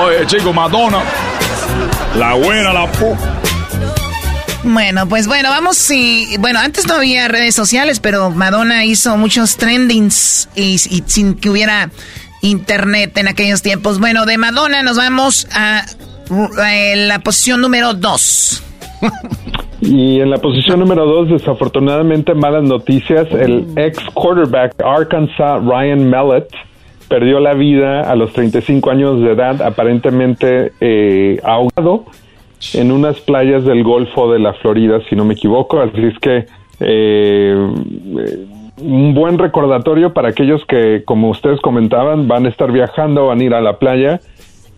Oye, chico, Madonna. La buena, la pu. Bueno, pues bueno, vamos y bueno, antes no había redes sociales, pero Madonna hizo muchos trendings y, y sin que hubiera internet en aquellos tiempos. Bueno, de Madonna nos vamos a, a la posición número 2. Y en la posición número dos, desafortunadamente malas noticias, el ex quarterback Arkansas, Ryan Mallett, perdió la vida a los 35 años de edad, aparentemente eh, ahogado en unas playas del Golfo de la Florida, si no me equivoco. Así es que eh, eh, un buen recordatorio para aquellos que, como ustedes comentaban, van a estar viajando, van a ir a la playa,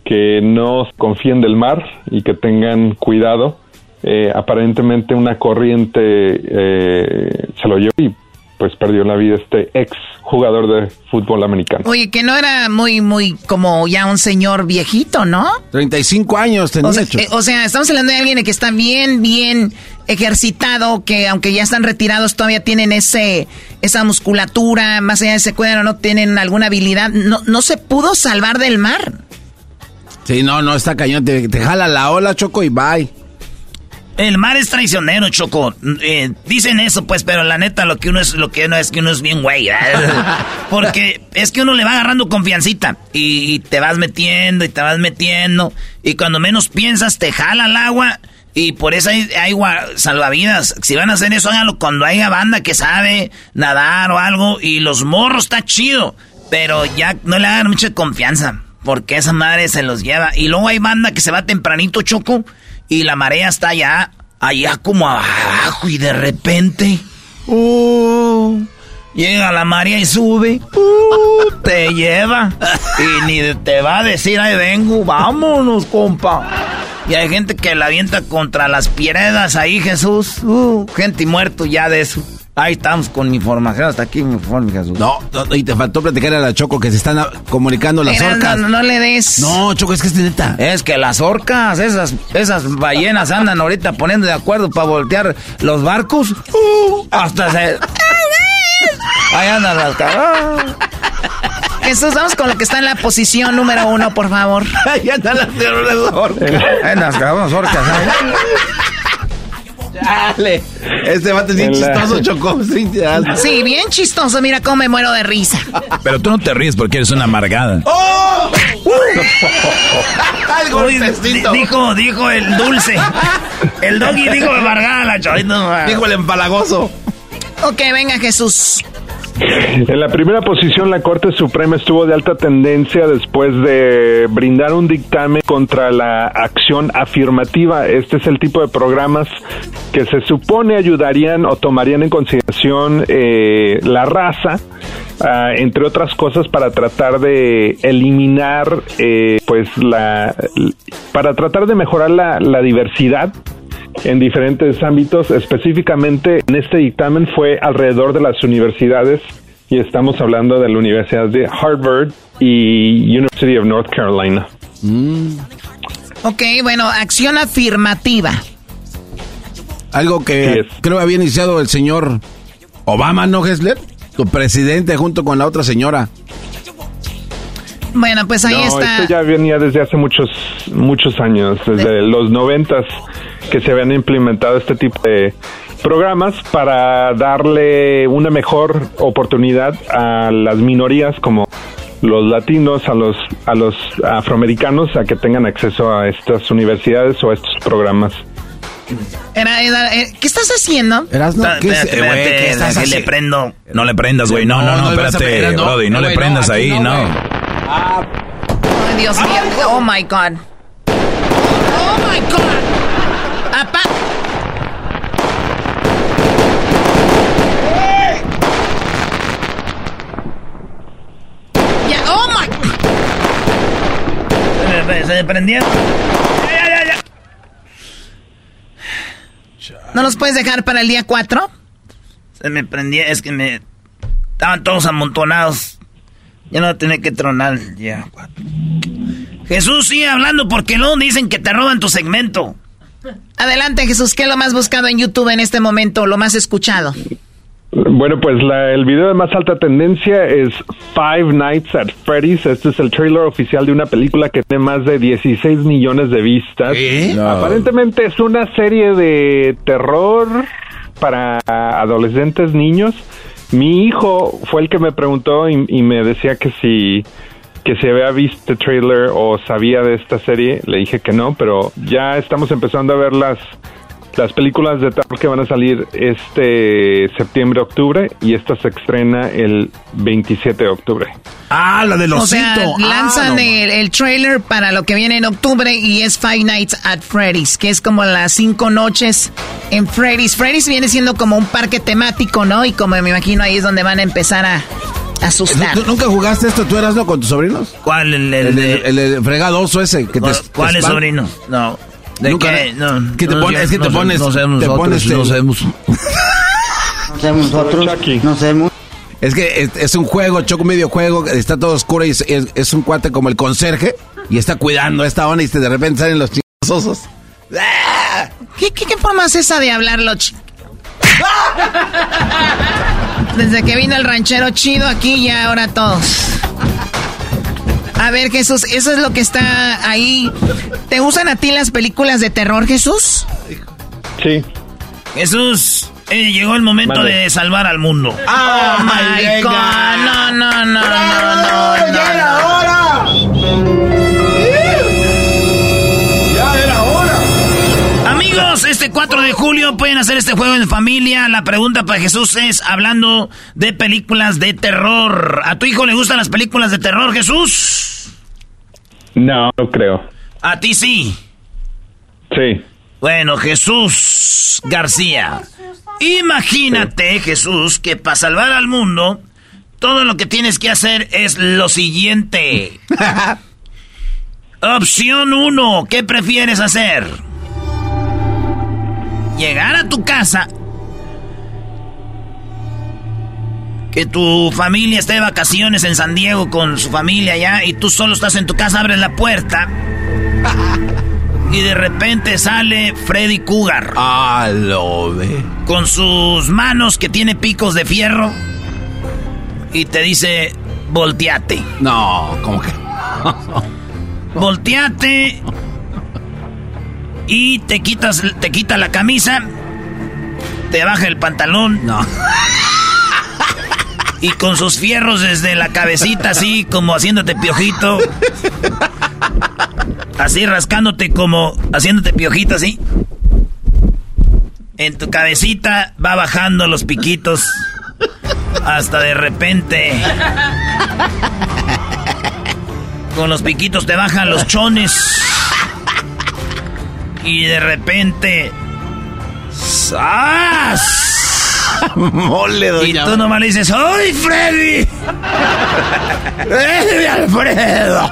que no confíen del mar y que tengan cuidado. Eh, aparentemente una corriente eh, se lo llevó y pues perdió la vida este ex jugador de fútbol americano. Oye, que no era muy, muy como ya un señor viejito, ¿no? 35 años tenía O sea, hecho. eh, o sea, estamos hablando de alguien que está bien, bien ejercitado, que aunque ya están retirados todavía tienen ese, esa musculatura, más allá de se cuidan o no tienen alguna habilidad. No, no se pudo salvar del mar. Sí, no, no, está cañón. Te, te jala la ola, Choco, y bye. El mar es traicionero, Choco. Eh, dicen eso, pues, pero la neta lo que uno es, lo que uno es que uno es bien güey. ¿verdad? Porque es que uno le va agarrando confiancita y, y te vas metiendo y te vas metiendo y cuando menos piensas te jala el agua y por eso hay, hay salvavidas. Si van a hacer eso, háganlo cuando haya banda que sabe nadar o algo y los morros está chido, pero ya no le hagan mucha confianza porque esa madre se los lleva. Y luego hay banda que se va tempranito, Choco, y la marea está allá, allá como abajo, y de repente, uh, llega la marea y sube, uh, te lleva, y ni te va a decir, ahí vengo, vámonos, compa. Y hay gente que la avienta contra las piedras ahí, Jesús, uh, gente muerto ya de eso. Ahí estamos con mi información, hasta aquí mi informe, Jesús. No, no, y te faltó platicar a la Choco que se están ah, comunicando las Mira, orcas. no, no le des. No, Choco, es que es neta. Es que las orcas, esas, esas ballenas andan ahorita poniendo de acuerdo para voltear los barcos. Uh, hasta se. Ahí andan las caras. Jesús, vamos con lo que está en la posición número uno, por favor. Ahí andan las orcas. Ahí andan las orcas. Dale. Este bate es bien En la- chistoso, Choco. Sí, bien chistoso. Mira cómo me muero de risa. Pero tú no te ríes porque eres una amargada. ¡Oh! ¡Al Uy, golpecito! di- dijo, dijo el dulce. El doggy dijo de Vargala, chavito. Dijo el empalagoso. Ok, venga, Jesús. En la primera posición, la Corte Suprema estuvo de alta tendencia después de brindar un dictamen contra la acción afirmativa. Este es el tipo de programas que se supone ayudarían o tomarían en consideración eh, la raza, ah, entre otras cosas, para tratar de eliminar, eh, pues, la, para tratar de mejorar la, la diversidad en diferentes ámbitos. Específicamente en este dictamen fue alrededor de las universidades y estamos hablando de la Universidad de Harvard y University of North Carolina. Mm. Ok, bueno, acción afirmativa. Algo que creo había iniciado el señor Obama, ¿no, Hessler? Su presidente junto con la otra señora. Bueno, pues ahí no, está. Esto ya venía desde hace muchos muchos años, desde los noventas que se habían implementado este tipo de programas para darle una mejor oportunidad a las minorías como los latinos, a los a los afroamericanos a que tengan acceso a estas universidades o a estos programas. Era, eh, ¿Qué estás haciendo? Eras, no, ¿Qué, espérate, espérate, ¿qué estás le prendo. No le prendas, güey. No, no, no, espérate, Brody. No, le prendas ahí, no. Dios mío. Oh, my God. Oh, my God. Apa Ya, oh, my... Se me prendió. Ya, ya, ya. ¿No los puedes dejar para el día 4? Se me prendió, es que me... Estaban todos amontonados. Ya no tenía que tronar ya. Jesús, sigue hablando porque no dicen que te roban tu segmento. Adelante, Jesús. ¿Qué es lo más buscado en YouTube en este momento? Lo más escuchado. Bueno, pues la, el video de más alta tendencia es Five Nights at Freddy's. Este es el trailer oficial de una película que tiene más de 16 millones de vistas. No. Aparentemente es una serie de terror para adolescentes, niños. Mi hijo fue el que me preguntó y, y me decía que si que se había visto el trailer o sabía de esta serie. Le dije que no, pero ya estamos empezando a ver las las películas de terror que van a salir este septiembre, octubre y esta se estrena el 27 de octubre. Ah, la del osito. O sea, Ah, lanzan no, el, el trailer para lo que viene en octubre y es Five Nights at Freddy's, que es como las cinco noches en Freddy's. Freddy's viene siendo como un parque temático, ¿no? Y como me imagino ahí es donde van a empezar a asustar. ¿Tú, tú nunca jugaste esto? ¿Tú eras no con tus sobrinos? ¿Cuál? El, El, el, el fregadoso ese. Que te, ¿Cuál, te es sobrino? No. ¿De Nunca- qué? No, que te no, pones- es que te no pones- No sabemos te nosotros, pones, no este- sabemos. No sabemos. Es que es, es un juego, choco medio juego, está todo oscuro y es, es- es un cuate como el conserje y está cuidando esta onda y de repente salen los chingosos. ¿Qué, qué, qué forma es esa de hablarlo? ch- Desde que vino el ranchero chido aquí ya ahora todos. A ver, Jesús, eso es lo que está ahí. ¿Te gustan a ti las películas de terror, Jesús? Sí. Jesús, eh, llegó el momento de salvar al mundo. Oh my God. No, no, no, no, no, no. ¡Ya era hora! ¡Ya 4 de julio pueden hacer este juego en familia. La pregunta para Jesús es, hablando de películas de terror. ¿A tu hijo le gustan las películas de terror, Jesús? No, no creo. A ti sí. Sí. Bueno, Jesús García. Imagínate, Jesús, que para salvar al mundo, todo lo que tienes que hacer es lo siguiente. Opción 1, ¿qué prefieres hacer? Llegar a tu casa. Que tu familia esté de vacaciones en San Diego con su familia allá y tú solo estás en tu casa, abres la puerta. Y de repente sale Freddy Cougar. Ah, lo ve. Con sus manos que tiene picos de fierro. Y te dice, volteate. No, como que. Volteate. Y te quitas, te quita la camisa. Te baja el pantalón. No. Y con sus fierros desde la cabecita, así como haciéndote piojito. Así rascándote como haciéndote piojito, así. En tu cabecita va bajando los piquitos. Hasta de repente. Con los piquitos te bajan los chones. Y de repente. ¡Sas! Mole, doña. Y tú nomás le dices, ¡Ay, Freddy! ¡Eh, Alfredo!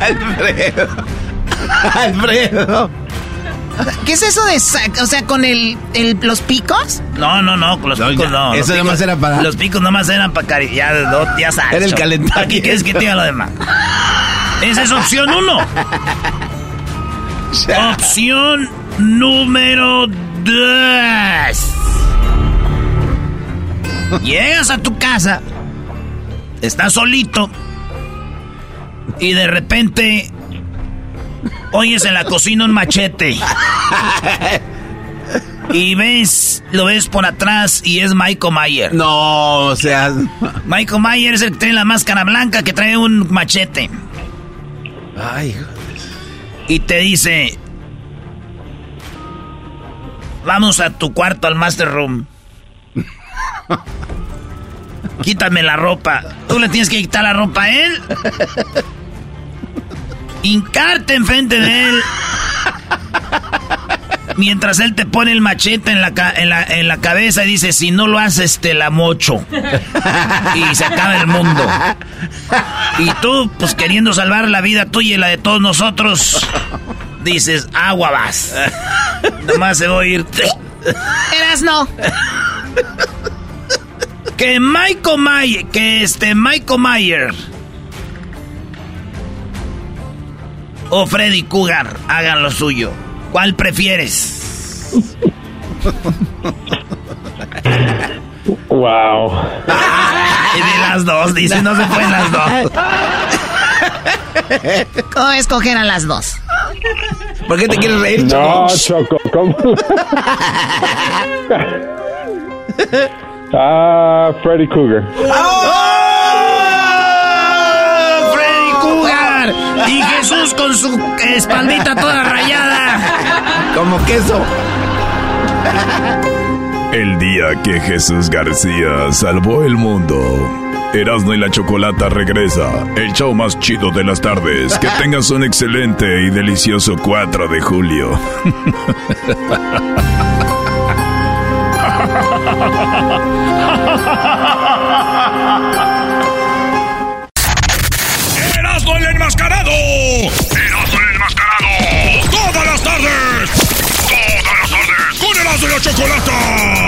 Alfredo. Alfredo. ¿Qué es eso de sac? O sea, con el, el, los picos? No, no, no, con los No, picos ya, no. eso nomás era para- Los picos nomás eran para cari... Ya, no, ya sabes. Era el calentamiento. Aquí quieres que te diga lo demás. Esa es opción uno. Opción número dos. Llegas a tu casa, estás solito y de repente oyes en la cocina un machete. Y ves, lo ves por atrás y es Michael Mayer. No, o sea. Michael Mayer es el que trae la máscara blanca que trae un machete. Ay, Y te dice: Vamos a tu cuarto al master room. Quítame la ropa. Tú le tienes que quitar la ropa a él. Hincarte enfrente de él. Mientras él te pone el machete en la, en la, en la cabeza y dice, si no lo haces, te la mocho. Y se acaba el mundo. Y tú, pues queriendo salvar la vida tuya y la de todos nosotros, dices, agua vas. Nomás se va a ir. Eras no. Que Michael Mayer, que este Michael Mayer o Freddy Cougar hagan lo suyo. ¿Cuál prefieres? Wow. Y de las dos, dice, no se pueden las dos. ¿Cómo escoger a las dos? ¿Por qué te quieres reír, No, Choco? ¿cómo? ah, Freddy Cougar. Freddy Cougar y Jesús con su espaldita toda rayada. Como queso. El día que Jesús García salvó el mundo. Erasmo y la Chocolata regresa, el show más chido de las tardes. Que tengas un excelente y delicioso 4 de julio. la Chocolata!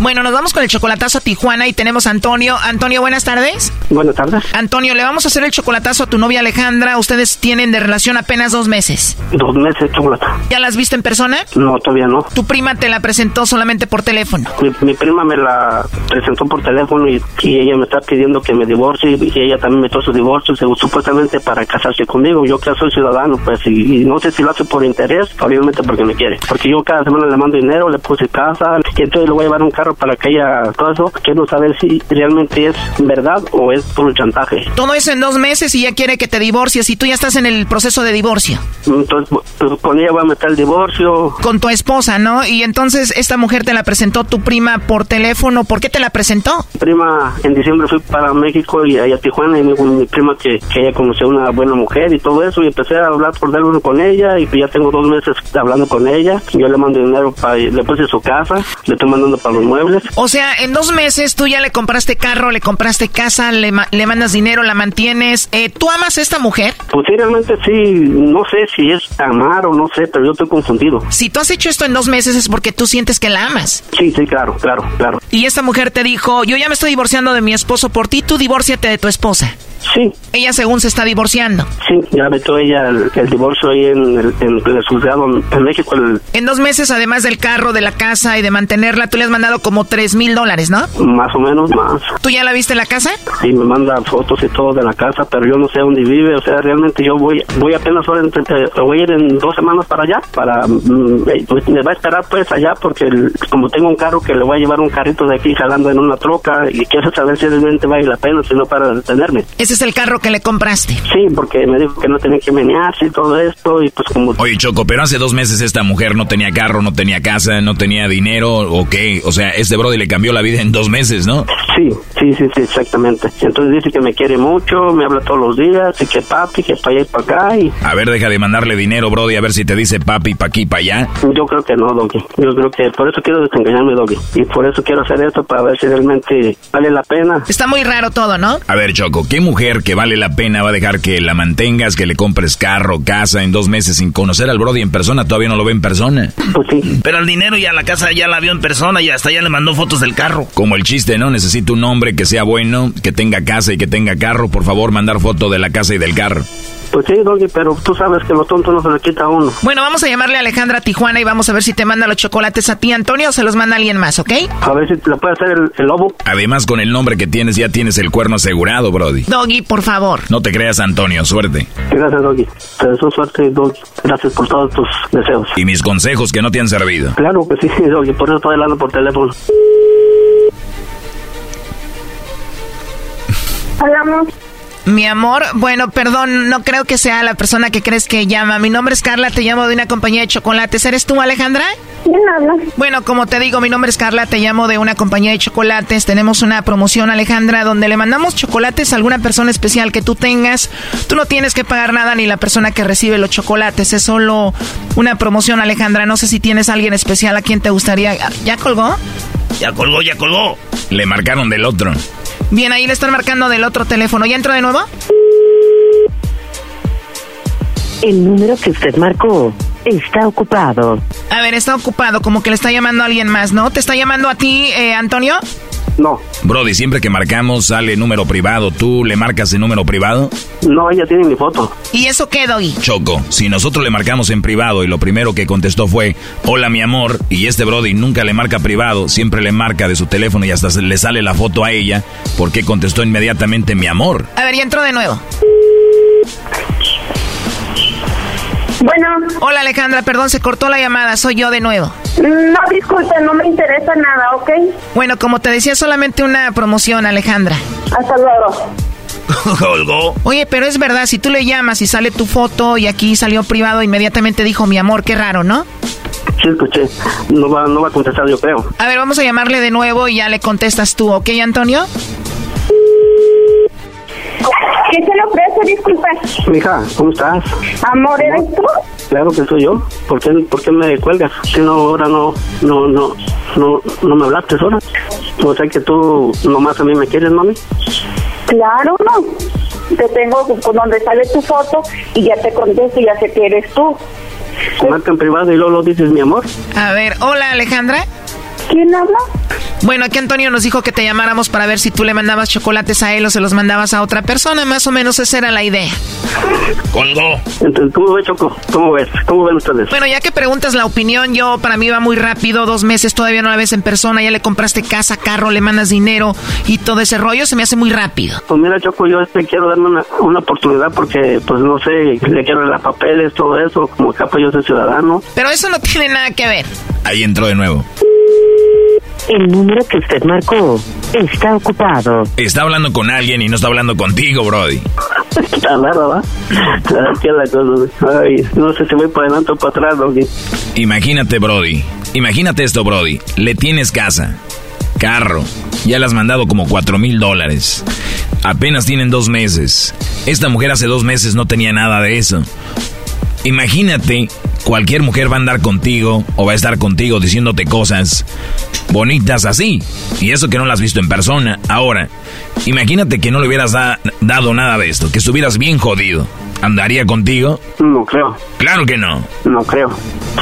Bueno, nos vamos con el chocolatazo a Tijuana y tenemos a Antonio. Antonio, buenas tardes. Buenas tardes. Antonio, le vamos a hacer el chocolatazo a tu novia Alejandra. Ustedes tienen de relación apenas dos meses. Dos meses, chocolate. ¿Ya las viste en persona? No, todavía no. Tu prima te la presentó solamente por teléfono. Mi, mi prima me la presentó por teléfono y, y ella me está pidiendo que me divorcie y ella también metió su divorcio su- supuestamente para casarse conmigo. Yo que soy ciudadano, pues, y, y no sé si lo hace por interés, obviamente porque me quiere. Porque yo cada semana le mando dinero, le puse casa y entonces le voy a llevar un carro carro para que ella, todo eso, quiero saber si realmente es verdad o es por un chantaje. Todo eso en dos meses y ya quiere que te divorcies y tú ya estás en el proceso de divorcio. Entonces, pues, con ella va a meter el divorcio. Con tu esposa, ¿no? Y entonces esta mujer te la presentó tu prima por teléfono. ¿Por qué te la presentó? Prima, en diciembre fui para México y allá a Tijuana y me dijo mi prima que, que ella conoció una buena mujer y todo eso y empecé a hablar por teléfono con ella y pues ya tengo dos meses hablando con ella. Yo le mando dinero para, le puse su casa, le estoy mandando para los muebles. O sea, en dos meses tú ya le compraste carro, le compraste casa, le, le mandas dinero, la mantienes. Eh, ¿Tú amas a esta mujer? Pues sí, realmente sí, no sé si es amar o no sé, pero yo estoy confundido. Si tú has hecho esto en dos meses es porque tú sientes que la amas. Sí, sí, claro, claro, claro. Y esta mujer te dijo, yo ya me estoy divorciando de mi esposo por ti, tú divórciate de tu esposa. Sí. Ella según se está divorciando. Sí, ya metió ella el, divorcio ahí en el, en el juzgado en México. En dos meses, además del carro, de la casa y de mantenerla, tú le has mandado como tres mil dólares, ¿no? Más o menos, más. ¿Tú ya la viste en la casa? Sí, me manda fotos y todo de la casa, pero yo no sé dónde vive. O sea, realmente yo voy voy apenas ahora, eh, voy a ir en dos semanas para allá, para... Mm, eh, pues, me va a esperar pues allá porque como tengo un carro que le voy a llevar un carrito de aquí jalando en una troca y quiero saber si realmente vale la pena, si no para detenerme. Ese es el carro que le compraste. Sí, porque me dijo que no tenía que menearse y todo esto y pues como... Oye, Choco, pero hace dos meses esta mujer no tenía carro, no tenía casa, no tenía dinero, ¿o qué? O sea, este brody le cambió la vida en dos meses, ¿no? Sí, sí, sí, sí, exactamente. Entonces dice que me quiere mucho, me habla todos los días, y que papi, que para allá y para acá y... A ver, deja de mandarle dinero, brody, a ver si te dice papi, pa' aquí, pa' allá. Yo creo que no, Doggy. Yo creo que por eso quiero desengañarme, Doggy. Y por eso quiero hacer esto, para ver si realmente vale la pena. Está muy raro todo, ¿no? A ver, Choco, ¿qué mujer que vale la pena va a dejar que la mantengas, que le compres carro, casa en dos meses sin conocer al Brody en persona? Todavía no lo ve en persona. Pues sí. Pero el dinero y a la casa ya la vio en persona y hasta ya le mandó fotos del carro. Como el chiste, ¿no? Necesito un hombre que sea bueno, que tenga casa y que tenga carro. Por favor, mandar foto de la casa y del carro. Pues sí, Doggy, pero tú sabes que lo tonto no se le quita a uno. Bueno, vamos a llamarle a Alejandra Tijuana y vamos a ver si te manda los chocolates a ti, Antonio, o se los manda alguien más, ¿ok? A ver si te lo puede hacer el, lobo. Además, con el nombre que tienes, ya tienes el cuerno asegurado, Brody. Doggy, por favor. No te creas, Antonio, suerte. Gracias, Doggy. Te deseo suerte, Doggy. Gracias por todos tus deseos. Y mis consejos que no te han servido. Claro que sí, Doggy, por eso estoy hablando por teléfono. Hablamos. Mi amor, bueno, perdón, no creo que sea la persona que crees que llama. Mi nombre es Carla, te llamo de una compañía de chocolates. ¿Eres tú, Alejandra? ¿Quién habla? Bueno, como te digo, mi nombre es Carla, te llamo de una compañía de chocolates. Tenemos una promoción, Alejandra, donde le mandamos chocolates a alguna persona especial que tú tengas. Tú no tienes que pagar nada ni la persona que recibe los chocolates. Es solo una promoción, Alejandra. No sé si tienes a alguien especial a quien te gustaría. ¿Ya colgó? Ya colgó, ya colgó. Le marcaron del otro. Bien, ahí le están marcando del otro teléfono. ¿Ya entró de nuevo? El número que usted marcó está ocupado. A ver, está ocupado, como que le está llamando a alguien más, ¿no? ¿Te está llamando a ti, eh, Antonio? No. Brody, siempre que marcamos sale número privado. ¿Tú le marcas el número privado? No, ella tiene mi foto. ¿Y eso qué, doy? Choco, si nosotros le marcamos en privado y lo primero que contestó fue, hola mi amor, y este Brody nunca le marca privado, siempre le marca de su teléfono y hasta le sale la foto a ella, ¿por qué contestó inmediatamente mi amor? A ver, ya entró de nuevo. Bueno. Hola Alejandra, perdón, se cortó la llamada, soy yo de nuevo. No, disculpe, no me interesa nada, ¿ok? Bueno, como te decía, solamente una promoción, Alejandra. Hasta luego. Colgó. Oye, pero es verdad, si tú le llamas y sale tu foto y aquí salió privado, inmediatamente dijo mi amor, qué raro, ¿no? Sí, escuché. No va, no va a contestar, yo creo. A ver, vamos a llamarle de nuevo y ya le contestas tú, ¿ok, Antonio? ¿Qué se le ofrece? Disculpe. Mija, ¿cómo estás? Amor, ¿eres tú? Claro que soy yo. ¿Por qué, por qué me cuelgas? Si no, ahora no, no, no, no, no me hablaste ahora. O sea que tú nomás a mí me quieres, mami. Claro, no. Te tengo con donde sale tu foto y ya te contesto y ya sé que eres tú. Marca en privado y luego lo dices, mi amor. A ver, hola Alejandra. ¿Quién habla? Bueno, aquí Antonio nos dijo que te llamáramos para ver si tú le mandabas chocolates a él o se los mandabas a otra persona. Más o menos esa era la idea. Colgó. Entonces, ¿cómo ves, Choco? ¿Cómo ves? ¿Cómo ven ustedes? Bueno, ya que preguntas la opinión, yo para mí va muy rápido. Dos meses, todavía no la ves en persona. Ya le compraste casa, carro, le mandas dinero y todo ese rollo se me hace muy rápido. Pues mira, Choco, yo este quiero darme una, una oportunidad porque, pues no sé, le quiero las papeles, todo eso. Como acá, pues yo soy ciudadano. Pero eso no tiene nada que ver. Ahí entró de nuevo. El número que usted marcó está ocupado. Está hablando con alguien y no está hablando contigo, Brody. Está raro, ¿va? ¿Qué la cosa? Ay, no sé si voy para adelante o para atrás, Doggy. Imagínate, Brody. Imagínate esto, Brody. Le tienes casa, carro. Ya le has mandado como cuatro mil dólares. Apenas tienen dos meses. Esta mujer hace dos meses no tenía nada de eso. Imagínate, cualquier mujer va a andar contigo o va a estar contigo diciéndote cosas bonitas así. Y eso que no las has visto en persona. Ahora, imagínate que no le hubieras dado nada de esto, que estuvieras bien jodido. ¿Andaría contigo? No creo. Claro que no. No creo.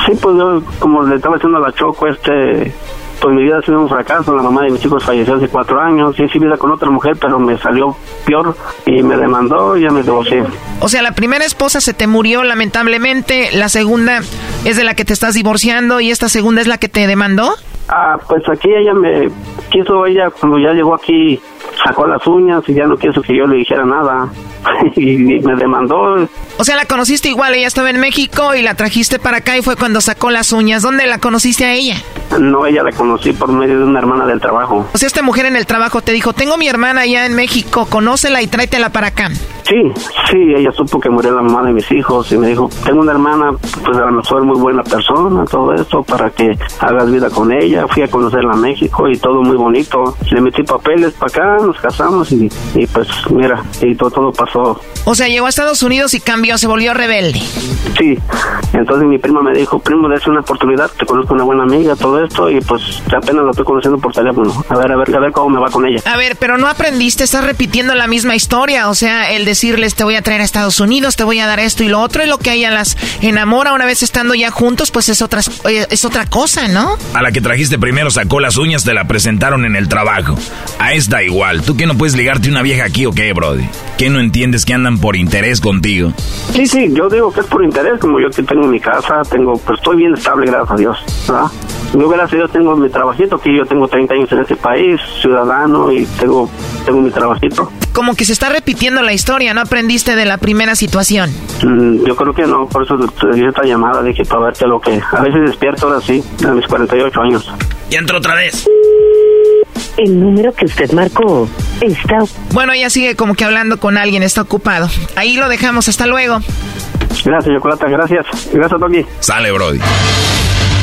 Sí, pues yo, como le estaba diciendo a la Choco, este, pues mi vida ha sido un fracaso. La mamá de mis hijos falleció hace cuatro años. Sí, sí, vida con otra mujer, pero me salió peor y me demandó y ya me divorcié. O sea, la primera esposa se te murió lamentablemente, la segunda es de la que te estás divorciando y esta segunda es la que te demandó. Ah, pues aquí ella me quiso, ella cuando ya llegó aquí sacó las uñas y ya no quiso que yo le dijera nada y me demandó. O sea, la conociste igual, ella estaba en México y la trajiste para acá y fue cuando sacó las uñas. ¿Dónde la conociste a ella? No, ella la conocí por medio de una hermana del trabajo. O sea, esta mujer en el trabajo te dijo, tengo mi hermana allá en México, conócela y tráetela para acá. Sí, sí, ella supo que murió la mamá de mis hijos y me dijo, tengo una hermana, pues a lo mejor muy buena persona, todo esto, para que hagas vida con ella. Fui a conocerla a México y todo muy bonito. Le metí papeles para acá, nos casamos y, y pues mira, y todo, todo pasó. O sea, llegó a Estados Unidos y cambió, se volvió rebelde. Sí, entonces mi prima me dijo, primo, dése una oportunidad, te conozco una buena amiga, todo esto, y pues apenas la estoy conociendo por teléfono. A ver, a ver, a ver cómo me va con ella. A ver, pero no aprendiste, estás repitiendo la misma historia, o sea, el decirles te voy a traer a Estados Unidos, te voy a dar esto y lo otro, y lo que ella las enamora una vez estando ya juntos, pues es otra, es otra cosa, ¿no? A la que trajiste primero sacó las uñas, te la presentaron en el trabajo. A esta igual, ¿tú qué no puedes ligarte una vieja aquí o qué, Brody? ¿Qué no entiendes que andan por interés contigo? Sí, sí, yo digo que es por interés, como yo que tengo mi casa, tengo, pues estoy bien estable, gracias a Dios, ¿verdad? Yo, gracias a Dios, tengo mi trabajito, que yo tengo 30 años en este país, ciudadano, y tengo, tengo mi trabajito. Como que se está repitiendo la historia, ¿no aprendiste de la primera situación? Mm, yo creo que no, por eso te di esta llamada, dije, para verte lo que... A veces despierto ahora sí, a mis 48 años. Y entro otra vez. El número que usted marcó está... Bueno, ella sigue como que hablando con alguien, está ocupado. Ahí lo dejamos, hasta luego. Gracias, Chocolata, gracias. Gracias, Toki. Sale, Brody.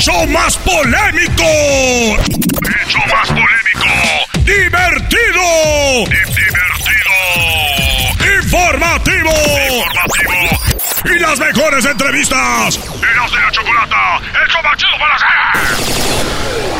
show más polémico! ¡El más polémico! ¡Divertido! ¡Divertido! ¡Informativo! ¡Informativo! ¡Y las mejores entrevistas! ¡Eras de la chocolata! ¡El show más chido para hacer!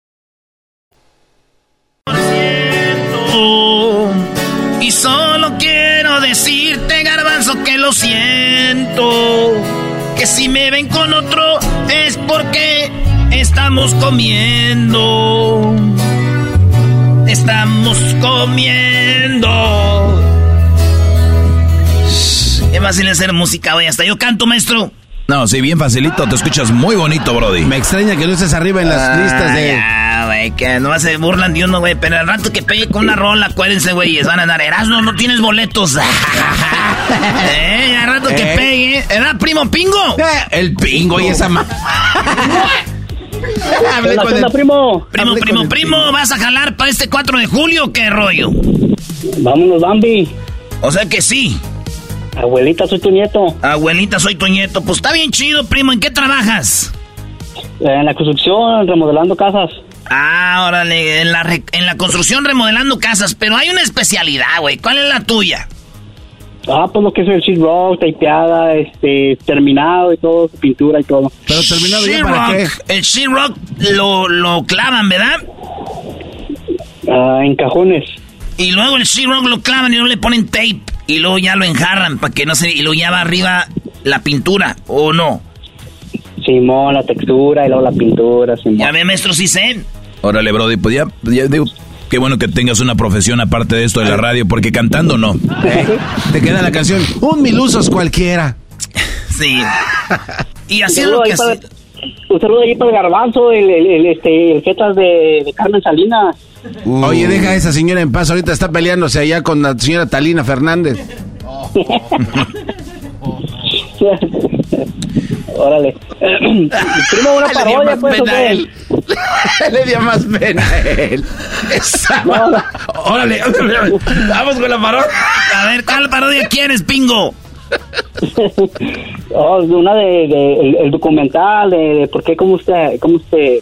Y solo quiero decirte, garbanzo, que lo siento. Que si me ven con otro es porque estamos comiendo. Estamos comiendo. Es fácil hacer música hoy, hasta yo canto, maestro. No, sí, bien facilito, te escuchas muy bonito, Brody. Me extraña que no estés arriba en las Ah, listas de... Ya, güey, que no se burlan de uno, güey. Pero al rato que pegue con una rola, acuérdense, güey, van a dar Erasmo, no tienes boletos. eh, al rato que Eh. pegue. ¿Era primo pingo? el pingo y esa ma... Hablé con el- primo? Primo, primo, primo, ¿vas a jalar para este 4 de julio o qué rollo? Vámonos, Bambi. O sea que sí. Abuelita, soy tu nieto. Abuelita, soy tu nieto. Pues está bien chido, primo. ¿En qué trabajas? En la construcción, remodelando casas. Ah, órale, en la, en la construcción remodelando casas, pero hay una especialidad, güey. ¿Cuál es la tuya? Ah, pues lo que es el sheetrock, tapeada, este, terminado y todo, pintura y todo. Pero terminado ya para qué? El sheetrock lo, lo clavan, ¿verdad? Ah, en cajones. Y luego el sheetrock lo clavan y luego le ponen tape. Y luego ya lo enjarran para que no se... Y luego ya va arriba la pintura, ¿o no? Simón, la textura y luego la pintura, Simón. Ya ve, maestro, sí sé. Órale, Brody, pues ya, ya digo, qué bueno que tengas una profesión aparte de esto de la radio, porque cantando no. te queda la canción, un milusos cualquiera. Sí. y así es lo que hace... Un saludo ahí para el garbanzo, el, el, este, el jetas de, de Carmen Salinas. Oye, deja a esa señora en paz, ahorita está peleándose allá con la señora Talina Fernández. Órale. Primo, una parodia, pues, ¿o qué? Le dio más pena a él. Órale, vamos con la parodia. A ver, ¿cuál parodia quieres, pingo? oh, una de, de el, el, documental de, de, por qué, cómo usted, cómo usted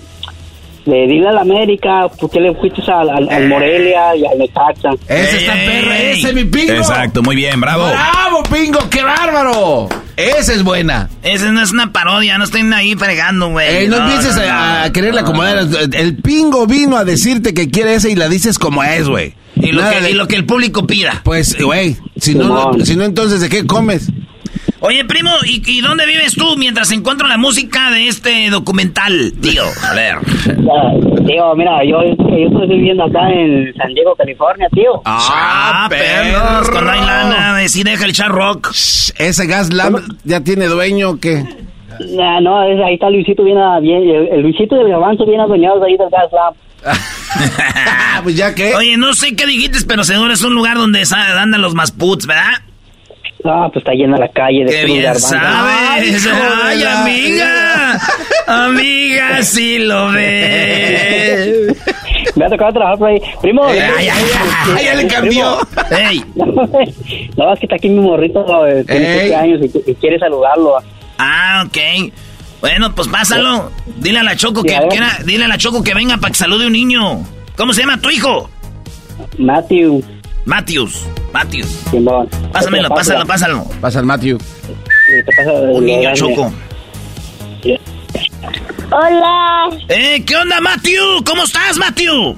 de dile a la América, ¿por qué le fuiste al, al, al Morelia y al Necaxa? Ese está perro, ese mi pingo. Exacto, muy bien, bravo. Bravo, pingo, qué bárbaro. Esa es buena. Esa no es una parodia, no estoy ahí fregando, güey. Eh, no, no, empieces no, a, a, quererla acomodar. El pingo vino a decirte que quiere esa y la dices como es, güey. Y, lo que, y lo que el público pida. Pues, güey, si no, no, si no, entonces, ¿de qué comes? Oye, primo, ¿y, ¿y, dónde vives tú mientras encuentro la música de este documental, tío? A ver. Tío, mira, yo, yo estoy viviendo acá en San Diego, California, tío. Ah, perros. Cuando hay lana, sí deja el char rock. ¿Ese gas lamp ya tiene dueño o qué? No, no, es, ahí está Luisito bien, bien el, el Luisito del Gabanzo bien adueñados ahí del gas lamp. pues ya que. Oye, no sé qué dijiste, pero seguro es un lugar donde andan los masputs, ¿verdad? Ah, pues está llena la calle de Qué bien sabes. Ay, amiga. amiga, sí lo ves. Me ha tocado trabajar por ahí. Primo. Ay, ay, ay, ya le cambió. Ey. No, es que está aquí mi morrito, eh, tiene 7 años y, y, quiere saludarlo. Ah, ok. Bueno, pues pásalo. Dile a la Choco que, que era, dile a la Choco que venga para que salude un niño. ¿Cómo se llama tu hijo? Matthew. Matthews. Matthews. Simón. Pásamelo, pásalo, pásalo. Pasa el Matthew. Un niño Choco. Hola. Eh, ¿qué onda, Matthew? ¿Cómo estás, Matthew?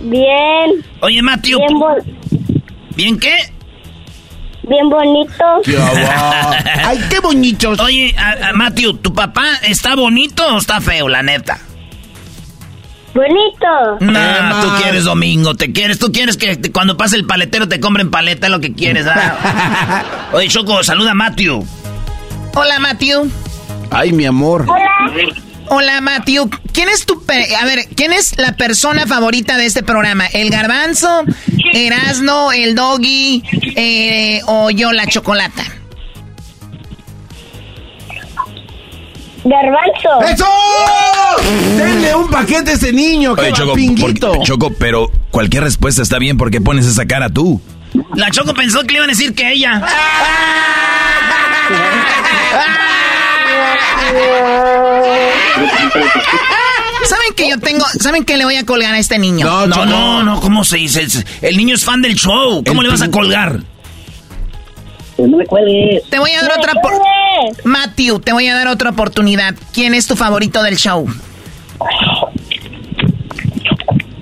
Bien. Oye, Matthew. Bien, bon ¿Bien qué? Bien bonito. Ay, qué bonitos. Oye, a, a Matthew, ¿tu papá está bonito o está feo, la neta? Bonito. No, tú quieres domingo, te quieres, tú quieres que te, cuando pase el paletero te compren paleta, es lo que quieres, ¿ah? Oye, Choco, saluda a Matthew. Hola, Matthew. Ay, mi amor. Hola. Hola, Matthew. ¿Quién es tu... A ver, ¿quién es la persona favorita de este programa? ¿El garbanzo, Erasno, el doggy eh, o yo, la chocolata? Garbanzo. ¡Eso! Denle un paquete a ese niño, Oye, Choco, pinguito. por, Choco, pero cualquier respuesta está bien porque pones esa cara tú. La Choco pensó que le iban a decir que ella. ¿Saben que yo tengo, saben que le voy a colgar a este niño? No, no, no, no, ¿cómo se dice? El niño es fan del show. ¿Cómo El le vas a colgar? Pues no me cuelgues. Te voy a dar otra por... Matthew, te voy a dar otra oportunidad. ¿Quién es tu favorito del show?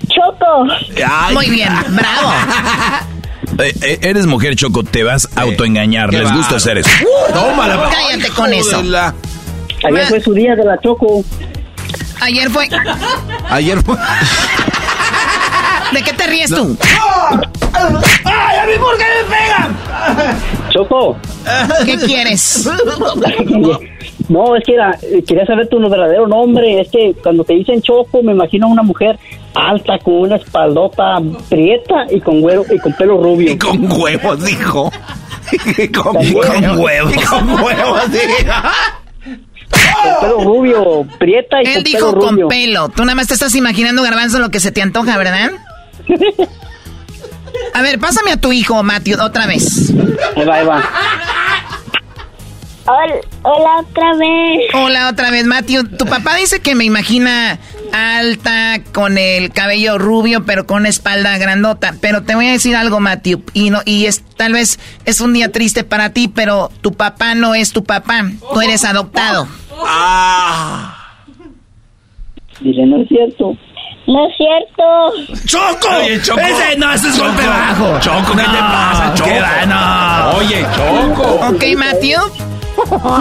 Choco. Ay. Muy bien, bravo. Eh, eh, eres mujer, Choco, te vas a autoengañar. qué Les gusta hacer eso. Tómala. Cállate con eso. Ayer fue su día de la Choco. Ayer fue... Ayer fue. ¿De qué te ríes tú? ¡Ay, a mí por qué me pegan! Choco. ¿Qué quieres? No, es que era, quería saber tu verdadero nombre. Es que cuando te dicen Choco, me imagino a una mujer alta con una espaldota prieta y con güero y con pelo rubio. Y con huevos, dijo. Y con Con huevos. huevos. Y con huevos, dijo. Con pelo rubio, prieta y Él con dijo pelo rubio. con pelo. Tú nada más te estás imaginando, Garbanzo, lo que se te antoja, ¿verdad? A ver, pásame a tu hijo, Matthew, otra vez. Ahí va, ahí va. Hola, hola otra vez. Hola, otra vez, Matthew. Tu papá dice que me imagina alta, con el cabello rubio, pero con una espalda grandota. Pero te voy a decir algo, Matthew, y no, y es tal vez es un día triste para ti, pero tu papá no es tu papá, tú eres adoptado. Ah. Dile, no es cierto. No es cierto. ¡Choco! Oye, Choco. Ese, no, ese es golpe bajo. Choco, ¿qué No, te pasa, Choco? qué va, no. Oye, Choco. Ok, Matthew.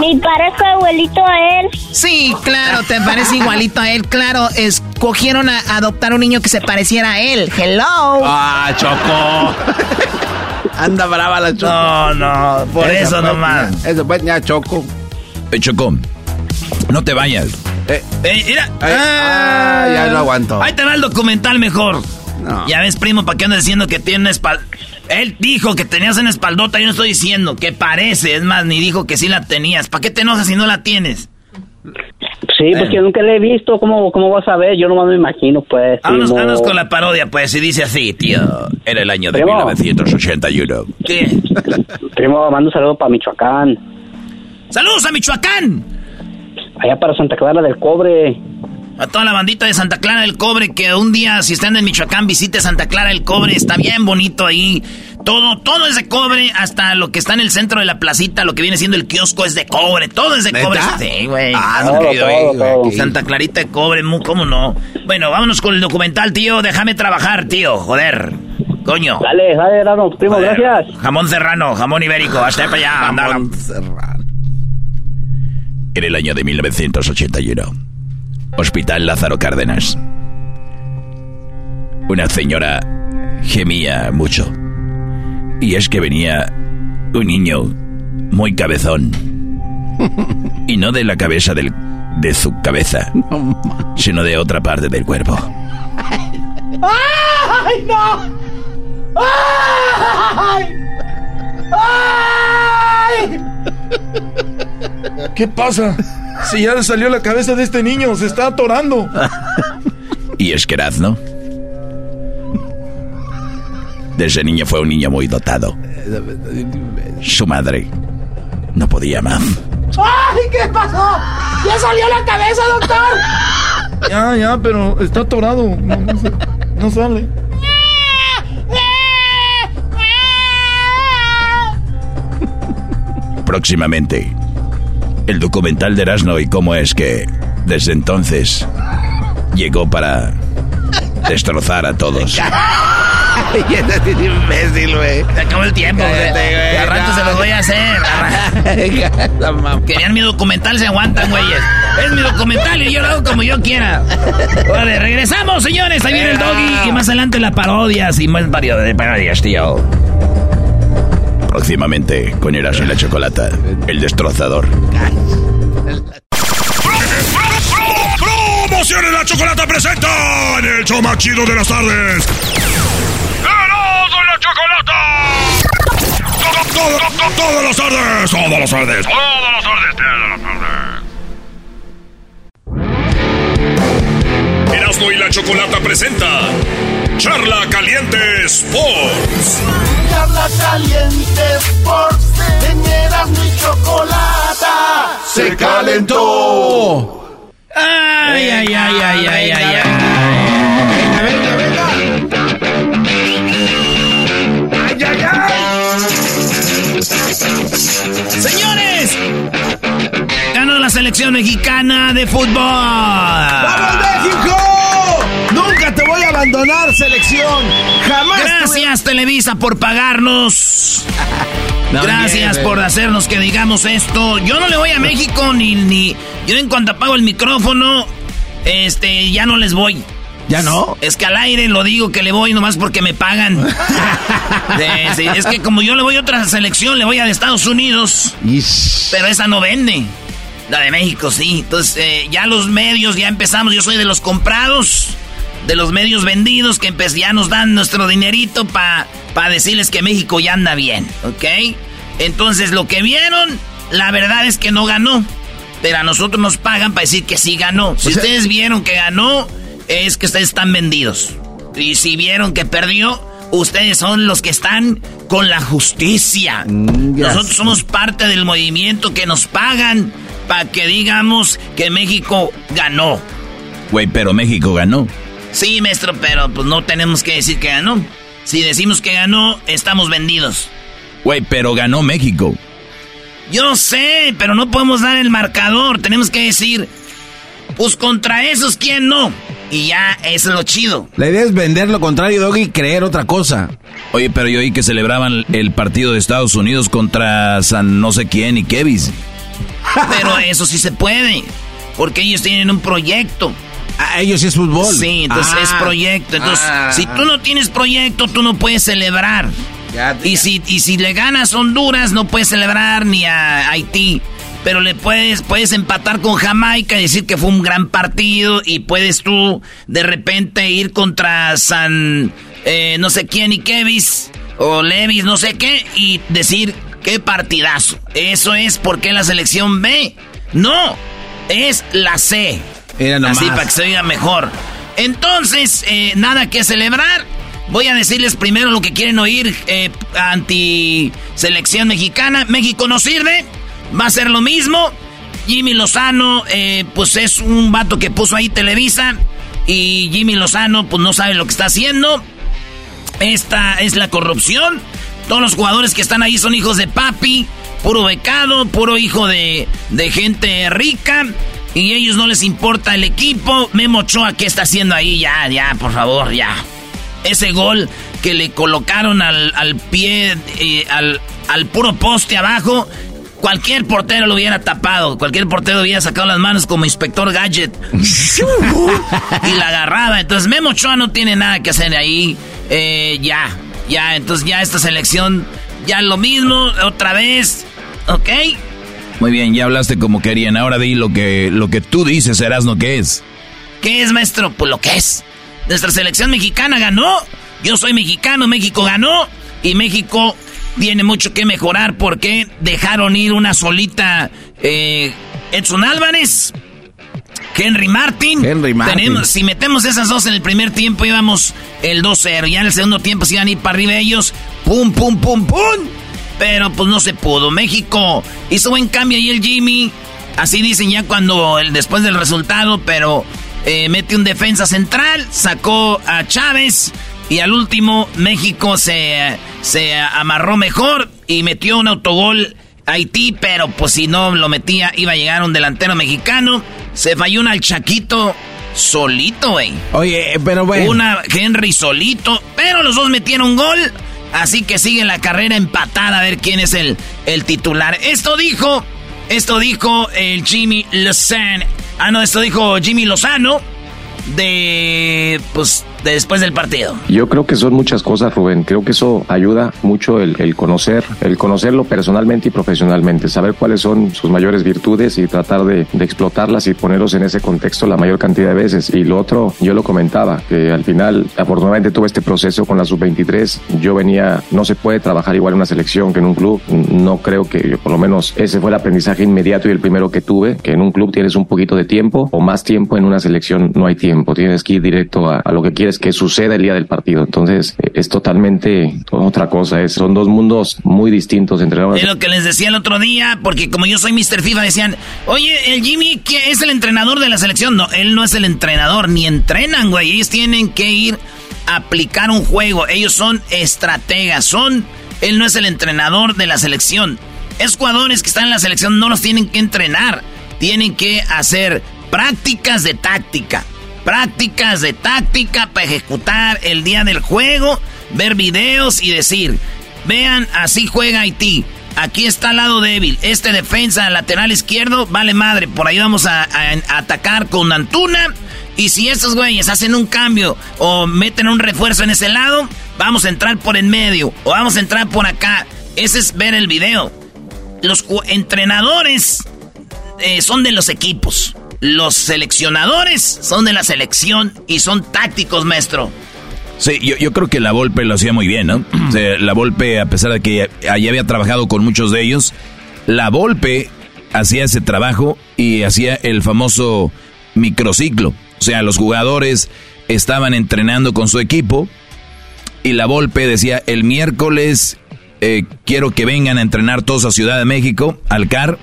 Me parezco abuelito a él. Sí, claro, te parece igualito a él. Claro, escogieron a adoptar un niño que se pareciera a él. Hello. Ah, Choco. Anda brava la Choco. No, no, por eso pues, nomás. Eso pues, ya, Choco. Eh, Choco, no te vayas. Eh, Eh, mira. Ay, ah, ya no aguanto. Ahí te va el documental mejor. No. Ya ves, primo, ¿para qué andas diciendo que tiene una espalda? Él dijo que tenías una espaldota, yo no estoy diciendo que parece, es más, ni dijo que sí la tenías. ¿Para qué te enojas si no la tienes? Sí, porque nunca le he visto. ¿Cómo, cómo vas a ver? Yo nomás me imagino, pues. Vámonos, vámonos con la parodia, pues, y dice así, tío. Era el año de Primo. 1981. ¿Qué? Primo, mando un saludo para Michoacán. ¡Saludos a Michoacán! Allá para Santa Clara del Cobre. A toda la bandita de Santa Clara del Cobre, que un día, si están en Michoacán, visite Santa Clara del Cobre, está bien bonito ahí. Todo, todo es de cobre, hasta lo que está en el centro de la placita, lo que viene siendo el kiosco es de cobre, todo es de ¿Neta? cobre. Sí, güey. Ah, Todo, no, querido, todo. Santa Clarita de cobre, ¿cómo no? Bueno, vámonos con el documental, tío. Déjame trabajar, tío. Joder. Coño. Dale, dale, Erasmo, primo, Joder. gracias. Jamón serrano, jamón ibérico. Hasta para allá. anda. Jamón serrano. En el año de 1981. Hospital Lázaro Cárdenas. Una señora gemía mucho. Y es que venía un niño muy cabezón. Y no de la cabeza del, de su cabeza, sino de otra parte del cuerpo. ¡Ay, no! ¡Ay! ¡Ay! ¿Qué pasa? Si ya le salió la cabeza de este niño, se está atorando. Y es que Erazno, desde niño fue un niño muy dotado. Su madre no podía más. ¡Ay, qué pasó! ¡Ya salió la cabeza, doctor! Ya, ya, pero está atorado. No, no se- no sale. Próximamente, el documental de Erasno y cómo es que, desde entonces, llegó para destrozar a todos. Ay, ese es un imbécil, güey. Se acabó el tiempo, güey. Al rato se los voy a hacer. Querían mi documental, se aguantan, güeyes. Es mi documental y yo lo hago como yo quiera. Vale, regresamos, señores. Ahí viene el doggy y más adelante la parodias y más varios de parodias, tío. Próximamente, con Erasno y la Chocolata, el destrozador. ¡Promociones la chocolata presenta en el show más chido de las tardes! ¡Erasmo y la chocolata! To- to- to- to- Todas las tardes, todas las tardes, todas las tardes, todas las tardes. Erasmo y la chocolata presenta Charla Caliente Sports. Charla caliente Sports. Teñeras mi chocolata. Se calentó. Ay, ay, ay, ay, ay, ay, ay. Venga, venga, venga. ¡Ay, ay, Señores, ganó la selección mexicana de fútbol. ¡Vamos, México! Selección. Jamás. Gracias Televisa por pagarnos. No, Gracias bien, por bien. hacernos que digamos esto. Yo no le voy a México ni ni yo en cuanto apago el micrófono, este ya no les voy. ¿Ya no? Es que al aire lo digo que le voy nomás porque me pagan. Sí, sí, es que como yo le voy a otra selección, le voy a de Estados Unidos. Ish. Pero esa no vende. La de México sí. Entonces eh, ya los medios ya empezamos. Yo soy de los comprados. De los medios vendidos que ya nos dan nuestro dinerito para decirles que México ya anda bien. ¿Ok? Entonces lo que vieron, la verdad es que no ganó. Pero a nosotros nos pagan para decir que sí ganó. Si O sea- ustedes vieron que ganó, es que ustedes están vendidos. Y si vieron que perdió, ustedes son los que están con la justicia. Mm, Nosotros somos parte del movimiento que nos pagan para que digamos que México ganó. Güey, pero México ganó. Sí, maestro, pero pues no tenemos que decir que ganó. Si decimos que ganó, estamos vendidos. Güey, pero ganó México. Yo sé, pero no podemos dar el marcador. Tenemos que decir, pues contra esos, ¿quién no? Y ya, eso es lo chido. La idea es vender lo contrario, Doggy, y creer otra cosa. Oye, pero yo oí que celebraban el partido de Estados Unidos contra San no sé quién y Kevis. Pero eso sí se puede, porque ellos tienen un proyecto. A ellos sí es fútbol. Sí, entonces es Ah. proyecto. Entonces, Ah. si tú no tienes proyecto, tú no puedes celebrar. y, si, y si le ganas a Honduras, no puedes celebrar ni a Haití. Pero le puedes, puedes empatar con Jamaica y decir que fue un gran partido. Y puedes tú de repente ir contra San eh, no sé quién y Kevis o Levis, no sé qué, y decir qué partidazo. Eso es porque la selección B. No, es la C. Era nomás. Así para que se oiga mejor. Entonces, eh, nada que celebrar. Voy a decirles primero lo que quieren oír eh, anti selección mexicana. México no sirve. Va a ser lo mismo. Jimmy Lozano, eh, pues es un vato que puso ahí Televisa. Y Jimmy Lozano, pues no sabe lo que está haciendo. Esta es la corrupción. Todos los jugadores que están ahí son hijos de papi, puro becado, puro hijo de, de gente rica. Y ellos no les importa el equipo. Memo Ochoa, ¿qué está haciendo ahí? Ya, ya, por favor, ya. Ese gol que le colocaron al, al pie, eh, al, al puro poste abajo. Cualquier portero lo hubiera tapado. Cualquier portero hubiera sacado las manos como inspector Gadget. y la agarraba. Entonces Memo Ochoa no tiene nada que hacer ahí. Eh, ya, ya. Entonces ya esta selección, ya lo mismo, otra vez. ¿Ok? Muy bien, ya hablaste como querían. Ahora di lo que, lo que tú dices, Erasno, que es. ¿Qué es, maestro? Pues lo que es. Nuestra selección mexicana ganó. Yo soy mexicano, México ganó. Y México tiene mucho que mejorar porque dejaron ir una solita eh, Edson Álvarez, Henry Martin. Henry Martin. Tenemos, si metemos esas dos en el primer tiempo íbamos el 2-0. Ya en el segundo tiempo se iban a ir para arriba ellos. Pum, pum, pum, pum. Pero pues no se pudo. México hizo buen cambio ahí el Jimmy. Así dicen ya cuando el, después del resultado, pero eh, mete un defensa central, sacó a Chávez y al último México se, se amarró mejor y metió un autogol a Haití, pero pues si no lo metía iba a llegar un delantero mexicano. Se falló una al Chaquito solito, güey. Oye, pero bueno. Una Henry solito, pero los dos metieron gol. Así que sigue la carrera empatada a ver quién es el, el titular. Esto dijo, esto dijo el Jimmy Lozano. Ah, no, esto dijo Jimmy Lozano de, pues, de después del partido. Yo creo que son muchas cosas, Rubén. Creo que eso ayuda mucho el, conocer, el conocerlo personalmente y profesionalmente, saber cuáles son sus mayores virtudes y tratar de, explotarlas y ponerlos en ese contexto la mayor cantidad de veces. Y lo otro, yo lo comentaba, que al final, afortunadamente tuve este proceso con la sub-23. Yo venía, no se puede trabajar igual en una selección que en un club. No creo que, por lo menos, ese fue el aprendizaje inmediato y el primero que tuve, que en un club tienes un poquito de tiempo o más tiempo, en una selección no hay tiempo. Tienes que ir directo a, a lo que quieres que suceda el día del partido. Entonces, es totalmente otra cosa. Es, son dos mundos muy distintos entre Es lo que les decía el otro día, porque como yo soy Mr. FIFA, decían, oye, el Jimmy ¿qué es el entrenador de la selección. No, él no es el entrenador, ni entrenan, güey. Ellos tienen que ir a aplicar un juego. Ellos son estrategas, son... Él no es el entrenador de la selección. Es jugadores que están en la selección, no los tienen que entrenar. Tienen que hacer prácticas de táctica. Prácticas de táctica para ejecutar el día del juego, ver videos y decir, vean, así juega Haití. Aquí está el lado débil. Este defensa lateral izquierdo vale madre. Por ahí vamos a, atacar con Antuna. Y si estos güeyes hacen un cambio o meten un refuerzo en ese lado, vamos a entrar por en medio o vamos a entrar por acá. Ese es ver el video. Los entrenadores eh, son de los equipos. Los seleccionadores son de la selección y son tácticos, maestro. Sí, yo, creo que la Volpe lo hacía muy bien, ¿no? La Volpe, a pesar de que allí había trabajado con muchos de ellos, la Volpe hacía ese trabajo y hacía el famoso microciclo. O sea, los jugadores estaban entrenando con su equipo y la Volpe decía, el miércoles eh, quiero que vengan a entrenar todos a Ciudad de México, al CAR,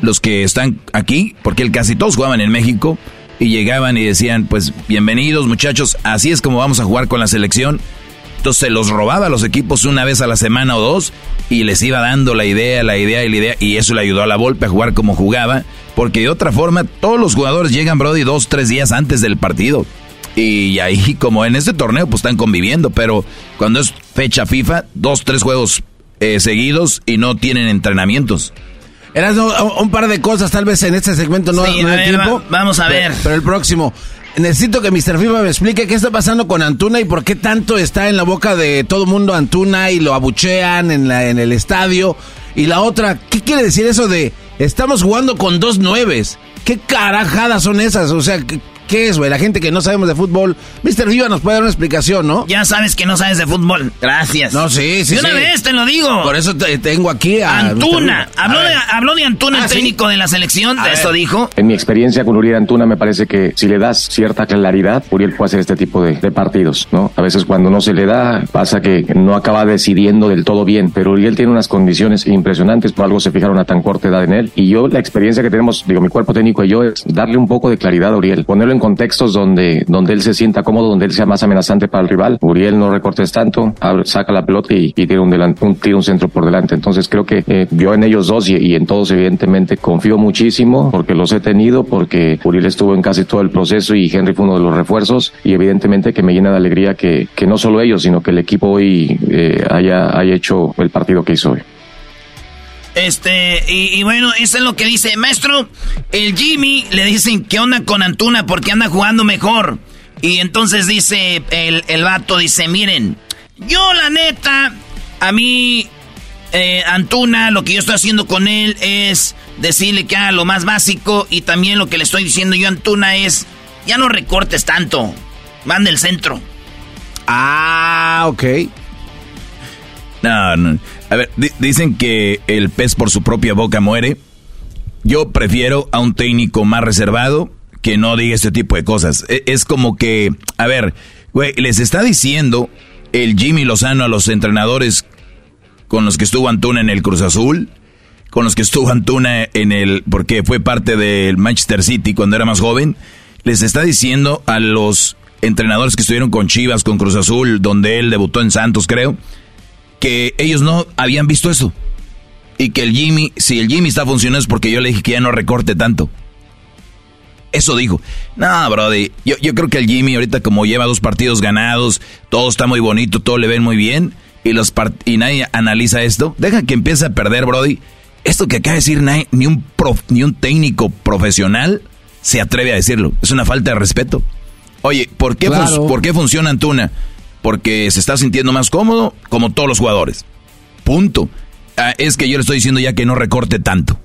los que están aquí, porque casi todos jugaban en México, y llegaban y decían, pues bienvenidos muchachos, así es como vamos a jugar con la selección. Entonces se los robaba a los equipos una vez a la semana o dos y les iba dando la idea, la idea y la idea. Y eso le ayudó a la Volpe a jugar como jugaba. Porque de otra forma, todos los jugadores llegan, Brody, dos, tres días antes del partido. Y ahí, como en este torneo, pues están conviviendo. Pero cuando es fecha FIFA, dos, tres juegos eh, seguidos y no tienen entrenamientos. Eras un par de cosas, tal vez en este segmento no, hay tiempo. vamos a ver. pero el próximo. Necesito que Mr. FIFA me explique qué está pasando con Antuna y por qué tanto está en la boca de todo mundo Antuna y lo abuchean en, la, en el estadio. Y la otra, ¿qué quiere decir eso de estamos jugando con dos nueves? ¿Qué carajadas son esas? O sea, ¿Qué es, güey? La gente que no sabemos de fútbol. Mr. Viva nos puede dar una explicación, ¿no? Ya sabes que no sabes de fútbol. Gracias. No, sí, sí. De una vez te lo digo. Por eso te, tengo aquí a. Antuna. Habló de, habló de, Antuna, ah, el técnico de la selección. De eso dijo. En mi experiencia con Uriel Antuna, me parece que si le das cierta claridad, Uriel puede hacer este tipo de, partidos, ¿no? A veces cuando no se le da, pasa que no acaba decidiendo del todo bien. Pero Uriel tiene unas condiciones impresionantes. Por algo se fijaron a tan corta edad en él. Y yo, la experiencia que tenemos, digo, mi cuerpo técnico y yo, es darle un poco de claridad a Uriel. Ponerlo en contextos donde donde, él se sienta cómodo, donde él sea más amenazante para el rival. Uriel no recortes tanto, saca la pelota y, y tiene un, un, tira un centro por delante. Entonces creo que eh, yo en ellos dos y, en todos evidentemente confío muchísimo porque los he tenido, porque Uriel estuvo en casi todo el proceso y Henry fue uno de los refuerzos y evidentemente que me llena de alegría que, que no solo ellos, sino que el equipo hoy eh, haya, haya hecho el partido que hizo hoy. Este, y, bueno, eso es lo que dice. Maestro, el Jimmy le dicen que onda con Antuna porque anda jugando mejor. Y entonces dice el, el vato, dice, miren, yo la neta, a mí, eh, Antuna, lo que yo estoy haciendo con él es decirle que haga lo más básico. Y también lo que le estoy diciendo yo a Antuna es, ya no recortes tanto, manda el centro. Ah, ok. No, no. A ver, dicen que el pez por su propia boca muere. Yo prefiero a un técnico más reservado que no diga este tipo de cosas. E, es como que, a ver, güey, les está diciendo el Jimmy Lozano a los entrenadores con los que estuvo Antuna en el Cruz Azul, con los que estuvo Antuna en el, porque fue parte del Manchester City cuando era más joven, les está diciendo a los entrenadores que estuvieron con Chivas, con Cruz Azul, donde él debutó en Santos, creo, que ellos no habían visto eso. Y que el Jimmy, si el Jimmy está funcionando es porque yo le dije que ya no recorte tanto. Eso dijo. No, Brody, yo, yo creo que el Jimmy ahorita como lleva dos partidos ganados, todo está muy bonito, todo le ven muy bien, y, los y nadie analiza esto, deja que empiece a perder, Brody. Esto que acaba de decir ni, un ni un técnico profesional se atreve a decirlo. Es una falta de respeto. Oye, ¿por qué, ¿por qué funciona Antuna? Porque se está sintiendo más cómodo, como todos los jugadores. Punto. Ah, es que yo le estoy diciendo ya que no recorte tanto.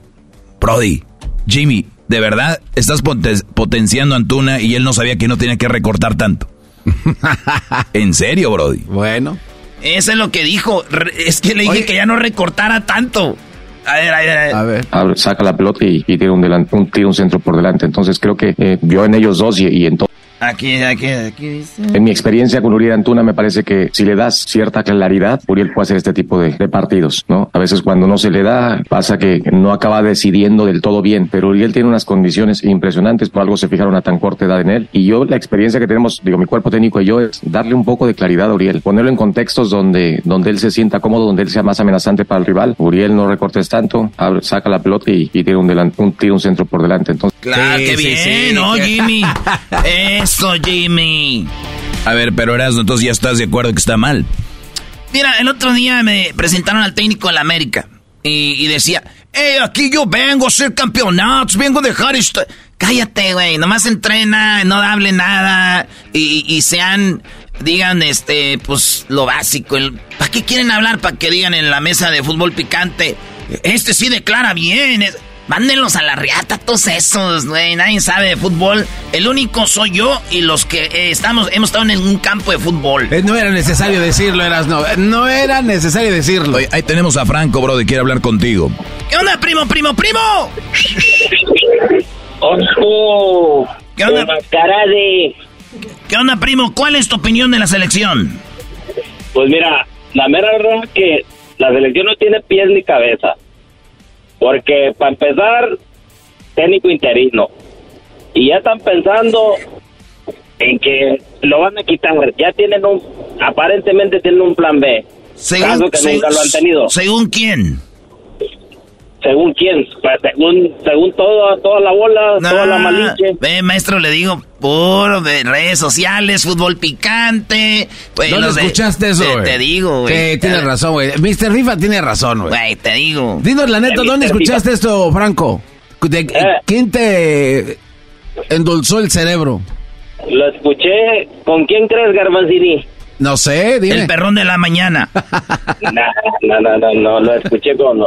Brody, Jimmy, ¿de verdad estás potenciando a Antuna y él no sabía que no tenía que recortar tanto? ¿En serio, Brody? Bueno. Eso es lo que dijo. Es que le dije que ya no recortara tanto. A ver, a ver, a ver. A ver. saca la pelota y, tiene un, un, un centro por delante. Entonces creo que eh, vio en ellos dos y, y en todo. Aquí, aquí, aquí dice. En mi experiencia con Uriel Antuna me parece que si le das cierta claridad, Uriel puede hacer este tipo de, partidos, ¿no? A veces cuando no se le da, pasa que no acaba decidiendo del todo bien, pero Uriel tiene unas condiciones impresionantes, por algo se fijaron a tan corta edad en él. Y yo, la experiencia que tenemos, digo, mi cuerpo técnico y yo, es darle un poco de claridad a Uriel, ponerlo en contextos donde, donde él se sienta cómodo, donde él sea más amenazante para el rival. Uriel no recortes tanto, saca la pelota y, tiene un, un, tira un centro por delante. Entonces, claro, qué bien, ¿no, Jimmy? Eso, Jimmy. A ver, pero Erasmo, entonces ya estás de acuerdo que está mal. Mira, el otro día me presentaron al técnico de la América y, decía, eh, aquí yo vengo a ser campeonatos, vengo a dejar esto. Cállate, güey, nomás entrena, no hable nada y, sean, digan, este, pues lo básico. ¿Para qué quieren hablar? Para que digan en la mesa de fútbol picante, este sí declara bien. Mándenlos a la riata todos esos, güey. Nadie sabe de fútbol. El único soy yo y los que eh, estamos, hemos estado en un campo de fútbol. Eh, no era necesario decirlo, eras no. No era necesario decirlo. ahí tenemos a Franco, bro, de quiere hablar contigo. ¿Qué onda, primo, primo, primo? ¡Ojo! ¿Qué onda? Cara de... ¿Qué onda, primo? ¿Cuál es tu opinión de la selección? Pues mira, la mera verdad es que la selección no tiene pies ni cabeza. Porque, para empezar, técnico interino. y ya están pensando en que lo van a quitar. Ya tienen un, aparentemente tienen un plan B. caso que nunca lo han tenido. ¿Según quién? Según quién, según, según todo, toda la bola, toda la maliche. Ve, maestro, le digo, puro de redes sociales, fútbol picante. Pues, ¿Dónde los de- escuchaste eso, te- güey? Te, digo, güey. Sí, tienes razón, güey. Mr. Rifa tiene razón, güey. Güey, te digo. Dinos la neta, Eh, ¿dónde Mr. escuchaste Rifa. esto, Franco? ¿De, ¿Quién te endulzó el cerebro? Lo escuché. ¿Con quién crees, Garbanzini? No sé, dime. El perrón de la mañana. No, no, no, no, no, lo escuché con...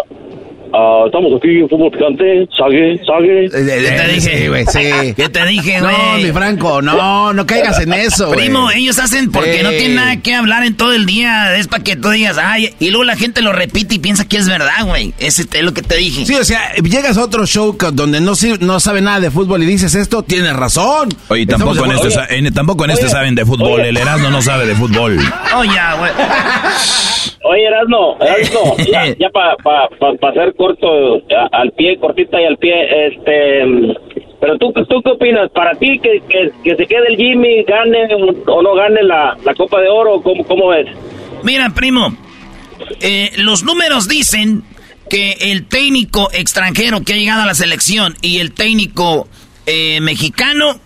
ah, estamos aquí en Fútbol Picante, sague, sague. ¿Qué te dije? Güey, sí. ¿Qué te dije, güey? No, mi Franco, no, no caigas en eso, güey. Primo, ellos hacen porque Sí. no tienen nada que hablar en todo el día. Es para que tú digas, ay, y luego la gente lo repite y piensa que es verdad, güey. Ese es lo que te dije. Sí, o sea, llegas a otro show donde no, no sabe nada de fútbol y dices esto, tienes razón. Oye, tampoco en, Estamos este, en- tampoco en este Oye. saben de fútbol. Oye. El Erasmo no sabe de fútbol. Oh, ya, güey. Oye, Erasmo, Erasmo, ya, ya para pa, pa, pa hacer corto, a- al pie, cortita y al pie, este... Pero tú, tú qué opinas, para ti que, que, que se quede el Jimmy, gane o no gane la, la Copa de Oro, ¿cómo, cómo ves? Mira, primo, eh, los números dicen que el técnico extranjero que ha llegado a la selección y el técnico eh, mexicano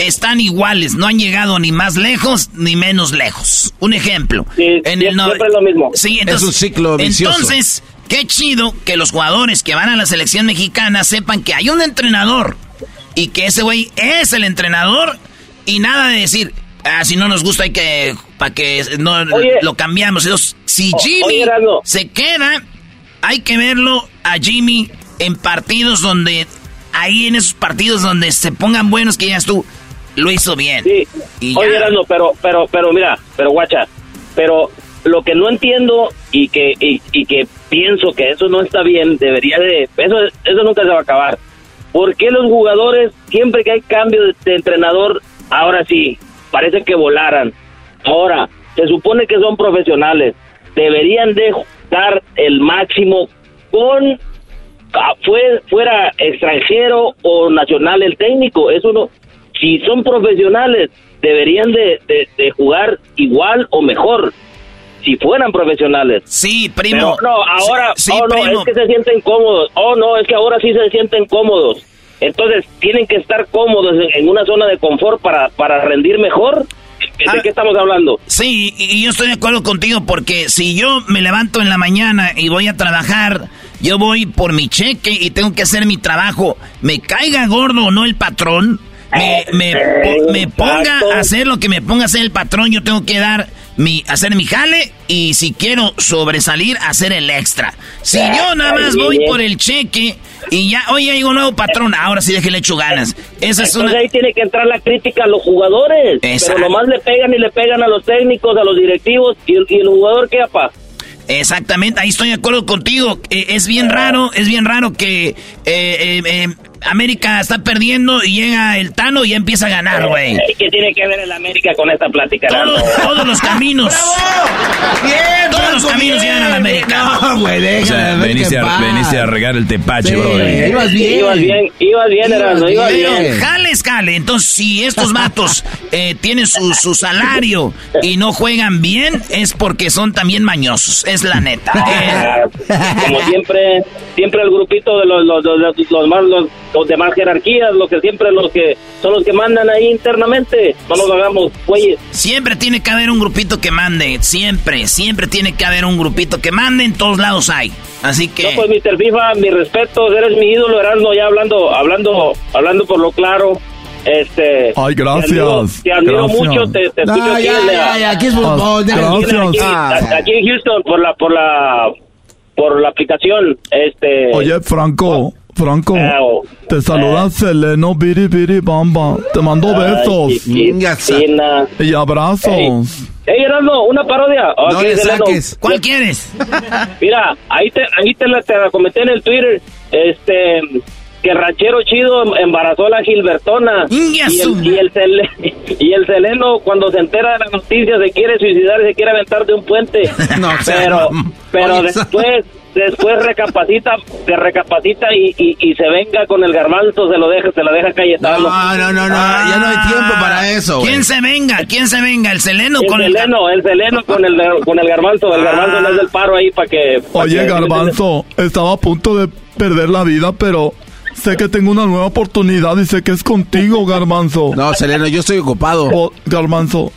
están iguales, no han llegado ni más lejos ni menos lejos. Un ejemplo. en el no- siempre es lo mismo. Sí, Es un ciclo vicioso. Entonces, qué chido que los jugadores que van a la selección mexicana sepan que hay un entrenador y que ese güey es el entrenador y nada de decir, ah, si no nos gusta hay que, para que no Oye. lo cambiamos. Entonces, si Jimmy oye, se queda, hay que verlo a Jimmy en partidos donde, ahí en esos partidos donde se pongan buenos que digas tú, lo hizo bien. Sí. Y Oye, ya. Erasmo, pero, pero, pero mira, pero guacha, pero lo que no entiendo y que, y, y que pienso que eso no está bien, debería de, eso, eso nunca se va a acabar. ¿Por qué los jugadores, siempre que hay cambio de, entrenador, ahora sí, parece que volaran? Ahora, se supone que son profesionales, deberían de dar el máximo con ah, fue, fuera extranjero o nacional el técnico, eso no, si son profesionales, deberían de, de- de jugar igual o mejor, si fueran profesionales. Sí, primo. Pero no, ahora, Sí, oh, no, primo. es que se sienten cómodos, oh no, es que ahora sí se sienten cómodos. Entonces, tienen que estar cómodos en, una zona de confort para, para rendir mejor. ¿De Ah. qué estamos hablando? Sí, y yo estoy de acuerdo contigo porque si yo me levanto en la mañana y voy a trabajar, yo voy por mi cheque y tengo que hacer mi trabajo, me caiga gordo o no el patrón, me, me, me ponga a hacer lo que me ponga a hacer el patrón, yo tengo que dar mi, hacer mi jale y si quiero sobresalir, hacer el extra. Si yo nada más voy por el cheque y ya, oye, hay un nuevo patrón, ahora sí déjele echo ganas. Esa es Entonces una... ahí tiene que entrar la crítica a los jugadores. Exacto. Pero nomás le pegan y le pegan a los técnicos, a los directivos. ¿Y el, y el jugador qué, apa? Exactamente, ahí estoy de acuerdo contigo. Eh, es bien raro, es bien raro que eh, eh, eh, América está perdiendo y llega el Tano y ya empieza a ganar, güey. Eh, ¿Qué tiene que ver el América con esta plática? Todos, todos los caminos. Bien, Todos los caminos bien. llegan a la América. No, güey, O déjala, sea, veniste en a, paz. veniste a regar el tepache, Sí, brother. ibas bien. Ibas bien, ibas bien, Ibas Erasmo, ibas bien. bien. Jale, jale. Entonces, si estos vatos eh, tienen su, su salario y no juegan bien, es porque son también mañosos. Es la neta. Eh, Ah, Como siempre, siempre el grupito de los, los, los, los, los más, los, los de más jerarquías, los que siempre los que son los que mandan ahí internamente. No nos hagamos güeyes. Siempre tiene que haber un grupito que mande. Siempre, siempre tiene que haber un grupito que mande. En todos lados hay. Así que. No, pues Mr. FIFA, mi respeto, eres mi ídolo, Erasmo, ya hablando, hablando, hablando por lo claro. Este, Ay, gracias. Te admiro, te admiro Gracias. mucho, te, te escucho No, aquí, aquí es fútbol. déjalo. Gracias. aquí, aquí en Houston por la, por la, por la aplicación, este. Oye, Franco, Franco, Au. te saluda Seleno Biri Biri Bamba. Te mando besos chiquitina. y abrazos. Ey, una parodia. No le Seleno. saques. ¿Cuál quieres? Mira, ahí te, ahí te la, te la comenté en el Twitter, este, que ranchero chido embarazó a la Gilbertona. Y el, y, el Sele- y el Seleno, cuando se entera de la noticia, se quiere suicidar y se quiere aventar de un puente. No, o sea, pero pero Oye, después, después recapacita, se recapacita y, y, y, se venga con el garbanzo, se lo deja, se la deja Cayetano. No, no, no, no, ya no hay tiempo para eso. ¿Quién se venga? ¿Quién se venga? ¿El Seleno el con Seleno, el... Seleno con el, con el garbanzo, el garbanzo no es del paro ahí para que... Pa Oye, que, garbanzo, estaba a punto de perder la vida, pero sé que tengo una nueva oportunidad y sé que es contigo, garbanzo. No, Seleno, yo estoy ocupado. Oh, garbanzo,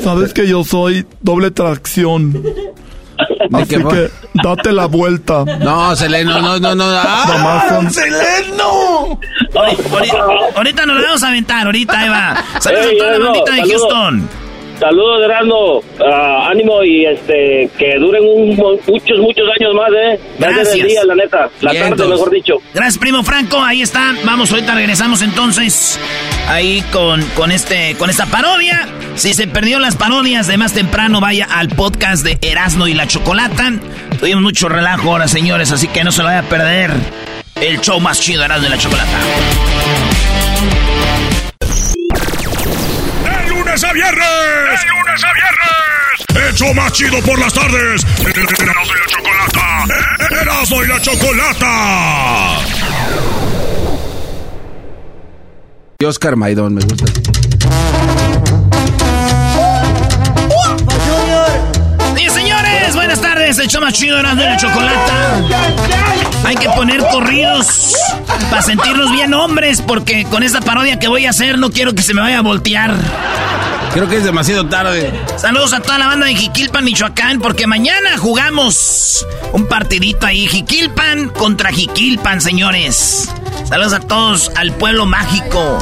sabes que yo soy doble tracción. Así que date la vuelta. No, Seleno, no, no, no. ¡Ah, son... Seleno! Ahorita, ahorita, nos lo vamos a aventar, ahorita, ahí va. Saludos hey, a toda la bandita de Houston. Saludos, Erasmo. Uh, ánimo y este que duren un, muchos, muchos años más, ¿eh? Gracias. El día, la neta. La Bien, tarde, mejor dicho. Gracias, primo Franco. Ahí está. Vamos, ahorita regresamos entonces ahí con, con, este, con esta parodia. Si se perdió las parodias de más temprano, vaya al podcast de Erasmo y la Chocolata. Tuvimos mucho relajo ahora, señores, así que no se lo vaya a perder. El show más chido, Erasmo y la Chocolata. Lunes a viernes. De lunes a viernes. El show más chido por las tardes. Erasmo y la Chocolata. Erasmo y la Chocolata. Y Oscar Maidón, me gusta. Tardes. El más chido y la Chocolata. Hay que poner corridos para sentirnos bien hombres, porque con esta parodia que voy a hacer no quiero que se me vaya a voltear. Creo que es demasiado tarde. Saludos a toda la banda de Jiquilpan, Michoacán, porque mañana jugamos un partidito ahí. Jiquilpan contra Jiquilpan, señores. Saludos a todos al pueblo mágico.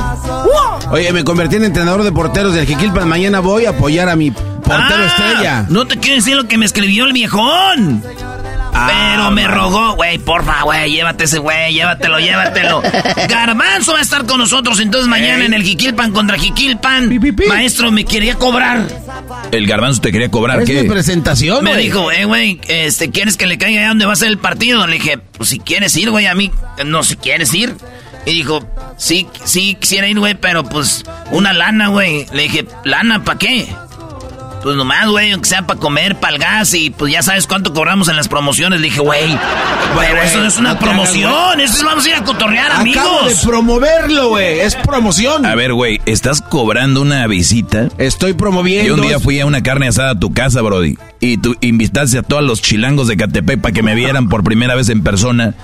Oye, me convertí en entrenador de porteros del Jiquilpan. Mañana voy a apoyar a mi portero Ah, estrella. No te quiero decir lo que me escribió el viejón. Pero me rogó, güey, porfa, güey, llévate ese güey, llévatelo, llévatelo. Garbanzo va a estar con nosotros entonces mañana en el Jiquilpan contra Jiquilpan. Maestro, me quería cobrar. El garbanzo te quería cobrar, ¿qué? mi presentación, Me dijo, eh, güey, este, ¿quieres que le caiga allá donde va a ser el partido? Le dije, pues si quieres ir, güey, a mí, no, si quieres ir. Y dijo, sí, sí, quisiera ir, güey, pero pues una lana, güey. Le dije, ¿lana para qué? Pues nomás, güey, aunque sea para comer, para el gas y pues ya sabes cuánto cobramos en las promociones. Le dije, güey, pero eso no es una no te hagas, promoción, eso es vamos a ir a cotorrear, Acabo de amigos. promoverlo, güey. Es promoción. A ver, güey, ¿estás cobrando una visita? Estoy promoviendo. Yo un día fui a una carne asada a tu casa, Brody, y tú invitaste a todos los chilangos de Catepec para que me vieran por primera vez en persona.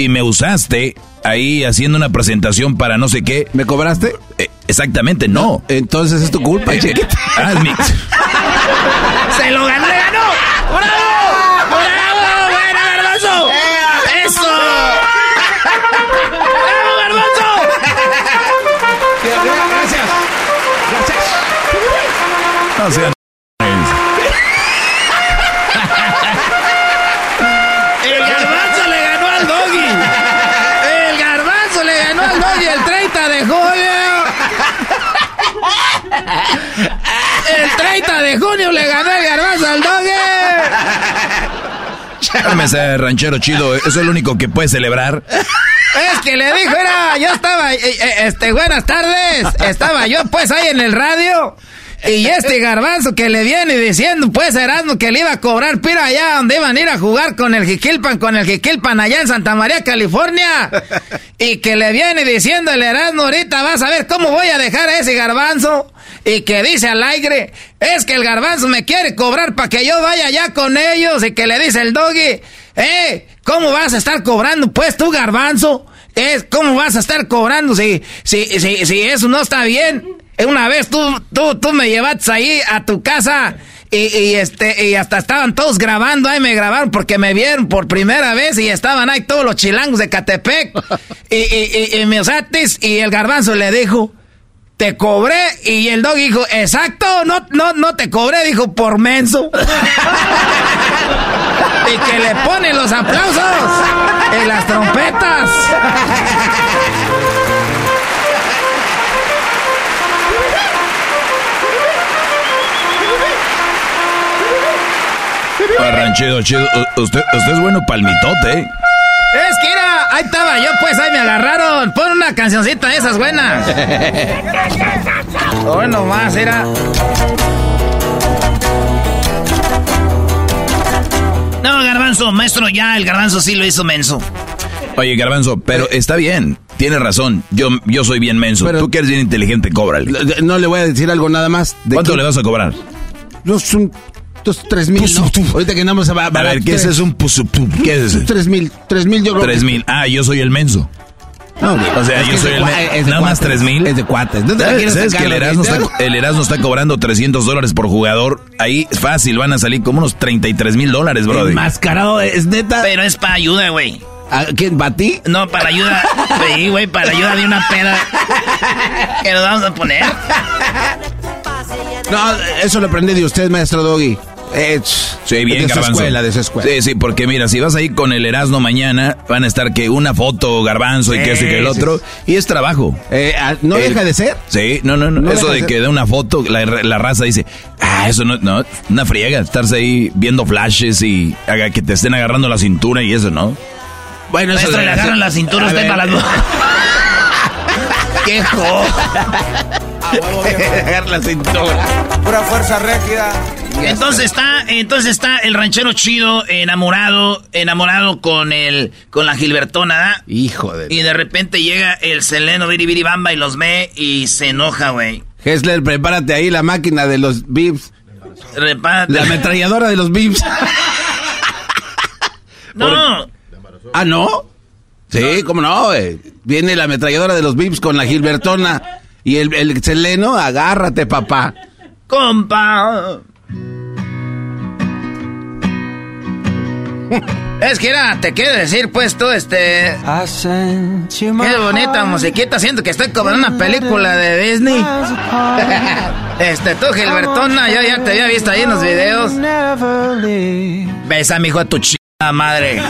Y me usaste ahí haciendo una presentación para no sé qué. ¿Me cobraste? Eh, exactamente, no. Entonces es tu culpa, chiquita. ah, es mi- junio le ganó el garbanzo al doggy. Cálmese, ranchero chido, eso es lo único que puedes celebrar. Es que le dijo, era, yo estaba, eh, eh, este, buenas tardes, estaba yo pues ahí en el radio. Y este garbanzo que le viene diciendo, pues Erasmo, que le iba a cobrar piro allá donde iban a ir a jugar con el Jiquilpan, con el Jiquilpan allá en Santa María, California. Y que le viene diciendo el Erasmo, ahorita vas a ver cómo voy a dejar a ese garbanzo. Y que dice al aire, es que el garbanzo me quiere cobrar para que yo vaya allá con ellos. Y que le dice el doggy, eh, ¿cómo vas a estar cobrando pues tú garbanzo? Es, ¿Cómo vas a estar cobrando si, si, si, si eso no está bien? Una vez tú, tú, tú me llevaste ahí a tu casa y, y este, y hasta estaban todos grabando, ahí me grabaron porque me vieron por primera vez y estaban ahí todos los chilangos de Catepec y, y, y, y y el garbanzo le dijo, te cobré y el dog dijo, exacto, no, no, no te cobré, dijo, por menso. y que le ponen los aplausos en las trompetas. Ah, ranchero chido, usted, usted es bueno palmitote. Ahí estaba yo, pues ahí me agarraron. Pon una cancioncita de esas buenas. bueno, más era. No, Garbanzo, maestro, ya el Garbanzo sí lo hizo menso. Oye, Garbanzo, pero Eh. está bien. Tiene razón. Yo, yo soy bien menso. Tú que eres bien inteligente, cóbrale. No le voy a decir algo nada más. ¿Cuánto le vas a cobrar? Los son tres mil. ¿no? Ahorita que nada más va A ver, ¿qué es eso? Un pusu- pu- ¿Qué es mil, tres mil yo creo. Tres que- mil. Ah, yo soy el menso. No, O sea, que yo soy el cua- men- es de Nada más cuates. tres mil. Es de cuates. ¿Dónde la ¿Sabes, sabes que el Erasmo, está, el Erasmo está cobrando 300 dólares por jugador? Ahí es fácil, van a salir como unos 33 mil dólares, brother. Enmascarado, es neta. Pero es para ayuda, güey. ¿A quién? ¿Para ti? No, para ayuda. Sí, güey, para ayuda de una peda. ¿Qué nos vamos a poner? No, eso lo aprendí de usted, maestro Doggy. Eh, Sí, bien, de Garbanzo. escuela, de su escuela. Sí, sí, porque mira, si vas ahí con el Erasmo mañana, van a estar que una foto, Garbanzo, y que eso y que el otro, sí. y es trabajo. Eh, ah, ¿No El- deja de ser? Sí, no, no, no. No eso de de que de una foto, la, la raza dice, ah, eso no, no, una friega, estarse ahí viendo flashes y haga que te estén agarrando la cintura y eso, ¿no? Bueno, eso le agarran la cintura usted para las ¡Qué jo! La cintura. Pura fuerza rígida. Entonces está, entonces está el ranchero chido enamorado, enamorado con el, con la Gilbertona. Hijo de... Y de repente llega el Seleno Biribiribamba y los ve y se enoja, güey. Hessler, prepárate ahí la máquina de los bips. Repárate. La ametralladora de los bips. No, ¿Ah, no? Sí, cómo no, eh. Viene la ametralladora de los bips con la Gilbertona. Y el, el Seleno, agárrate, papá. compa. Es que era, te quiero decir, pues tú, este. Qué bonita musiquita, siento que estoy como en una película de Disney. este, tú, Gilbertona, yo ya te había visto ahí en los videos. Besa, mijo, a tu chingada madre.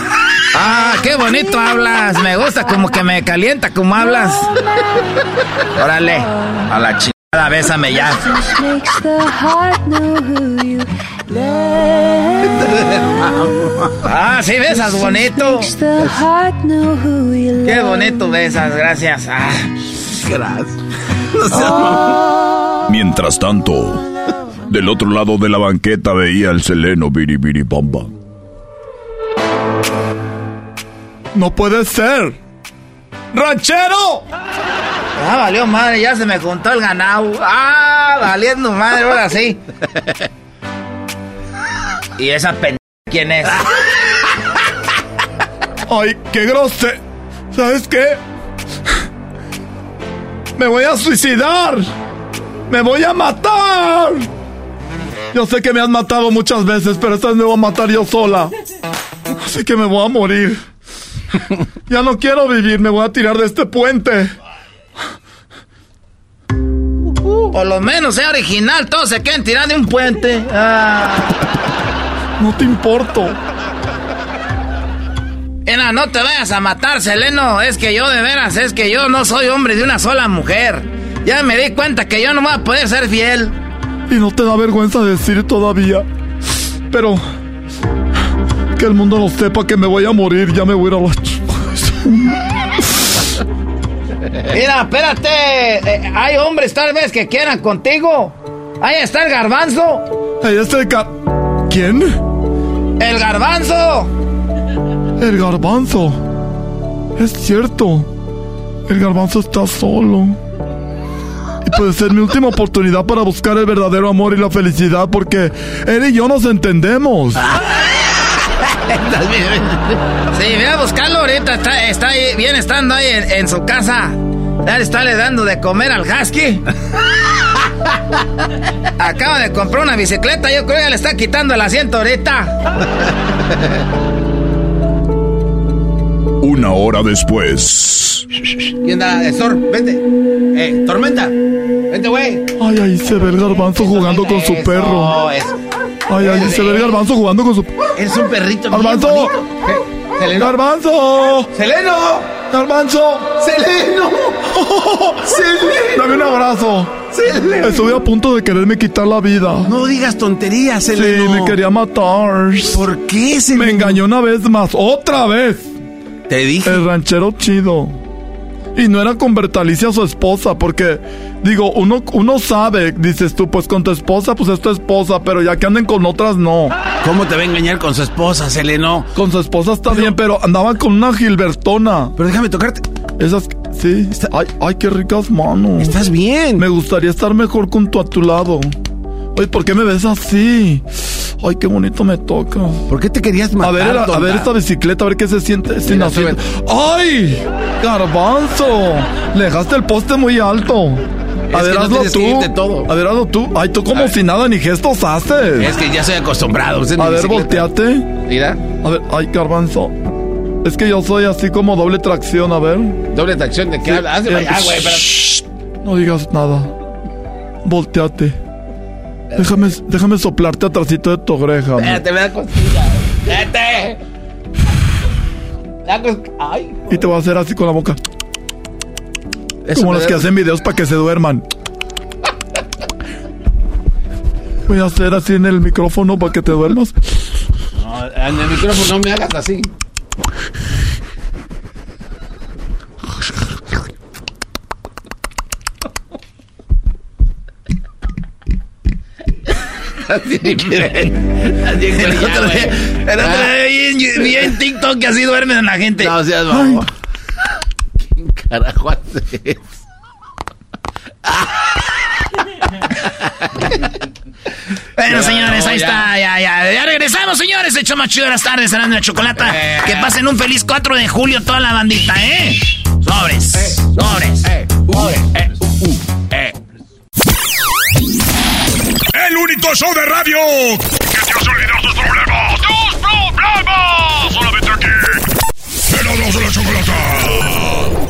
Ah, qué bonito hablas. Me gusta como que me calienta como hablas. Órale, a la chingada, bésame ya. Ah, sí, besas bonito. Qué bonito besas, gracias. Ah. Mientras tanto, del otro lado de la banqueta veía el seleno biribiribamba. No puede ser. ¡Ranchero! Ah, valió madre, ya se me juntó el ganado. Ah, valiendo madre, ahora sí. ¿Y esa pendeja quién es? Ay, qué grosero. ¿Sabes qué? Me voy a suicidar. Me voy a matar. Yo sé que me has matado muchas veces, pero esta vez me voy a matar yo sola. Así que me voy a morir. Ya no quiero vivir, me voy a tirar de este puente. Por lo menos sea original, todos se quieren tirar de un puente. Ah. No te importo. Ena, no te vayas a matar, Seleno. Es que yo de veras, es que yo no soy hombre de una sola mujer. Ya me di cuenta que yo no voy a poder ser fiel. Y no te da vergüenza decir todavía. Pero que el mundo no sepa que me voy a morir, ya me voy a ir a la Mira, espérate. eh, hay hombres tal vez que quieran contigo. Ahí está el garbanzo. Ahí está el gar... ¿Quién? El garbanzo. El garbanzo. Es cierto. El garbanzo está solo. Y puede ser mi última oportunidad para buscar el verdadero amor y la felicidad porque él y yo nos entendemos. Sí, ve a buscarlo ahorita. Está, está ahí, bien estando ahí en, en su casa. Ya le está le dando de comer al husky. Acaba de comprar una bicicleta. Yo creo que ya le está quitando el asiento ahorita. Una hora después. ¿Quién da? Sor, vente. Eh, Tormenta. Vente, güey. Ay, ahí se ve el garbanzo jugando con su perro. eso. Ay, ahí se ve el garbanzo jugando con su... Es un perrito ¡Garbanzo! ¿Seleno? ¡Garbanzo! ¡Seleno! ¡Garbanzo! ¡Seleno! ¡Seleno! Dame un abrazo. Seleno. Estuve a punto de quererme quitar la vida. No digas tonterías, Sí, Seleno. me quería matar. ¿Por qué, Seleno? Me engañó una vez más. ¡Otra vez! Te dije. El ranchero chido. Y no era con Bertalicia su esposa, porque, digo, uno, uno sabe, dices tú, pues con tu esposa, pues es tu esposa, pero ya que anden con otras, no. ¿Cómo te va a engañar con su esposa, Seleno? Con su esposa está bien, pero andaban con una Gilbertona. Pero déjame tocarte. Esas, sí. Ay, ay, qué ricas manos. Estás bien. Me gustaría estar mejor con tu a tu lado. Ay, ¿por qué me ves así? Ay, qué bonito me toca. ¿Por qué te querías matar, A ver, a, tonta? ver esta bicicleta, a ver qué se siente sin Mira. ¡Ay! ¡Garbanzo! Le dejaste el poste muy alto. A ver, hazlo tú. A ver, hazlo tú. Ay, tú como si nada ni gestos haces. Es que ya soy acostumbrado. A ver, volteate. Mira. A ver, ay, Garbanzo. Es que yo soy así como doble tracción, a ver. Doble tracción, ¿de qué hablas? Allá, güey. pero- No digas nada. Volteate. Déjame, déjame soplarte atrásito de tu oreja. Espérate, me da costilla. Espérate. Ay. Y te voy a hacer así con la boca. Eso Como los que hacen videos para que se duerman. Voy a hacer así en el micrófono para que te duermas. No, en el micrófono no me hagas así. Así que El otro güey. día, el otro día vi en, vi en TikTok que así duermen la gente. No seas. ¿Quién carajo hace eso? Bueno, señores, no, ahí ya. está, ya, ya. Ya regresamos, señores. Hecho más chido de las tardes, cenando la chocolata. Eh. Que pasen un feliz 4 de julio toda la bandita, ¿eh? Sobres, Eh. sobres. El único show de radio que te hace olvidar tus problemas. ¡Tus problemas! Solamente aquí. De la chocolata.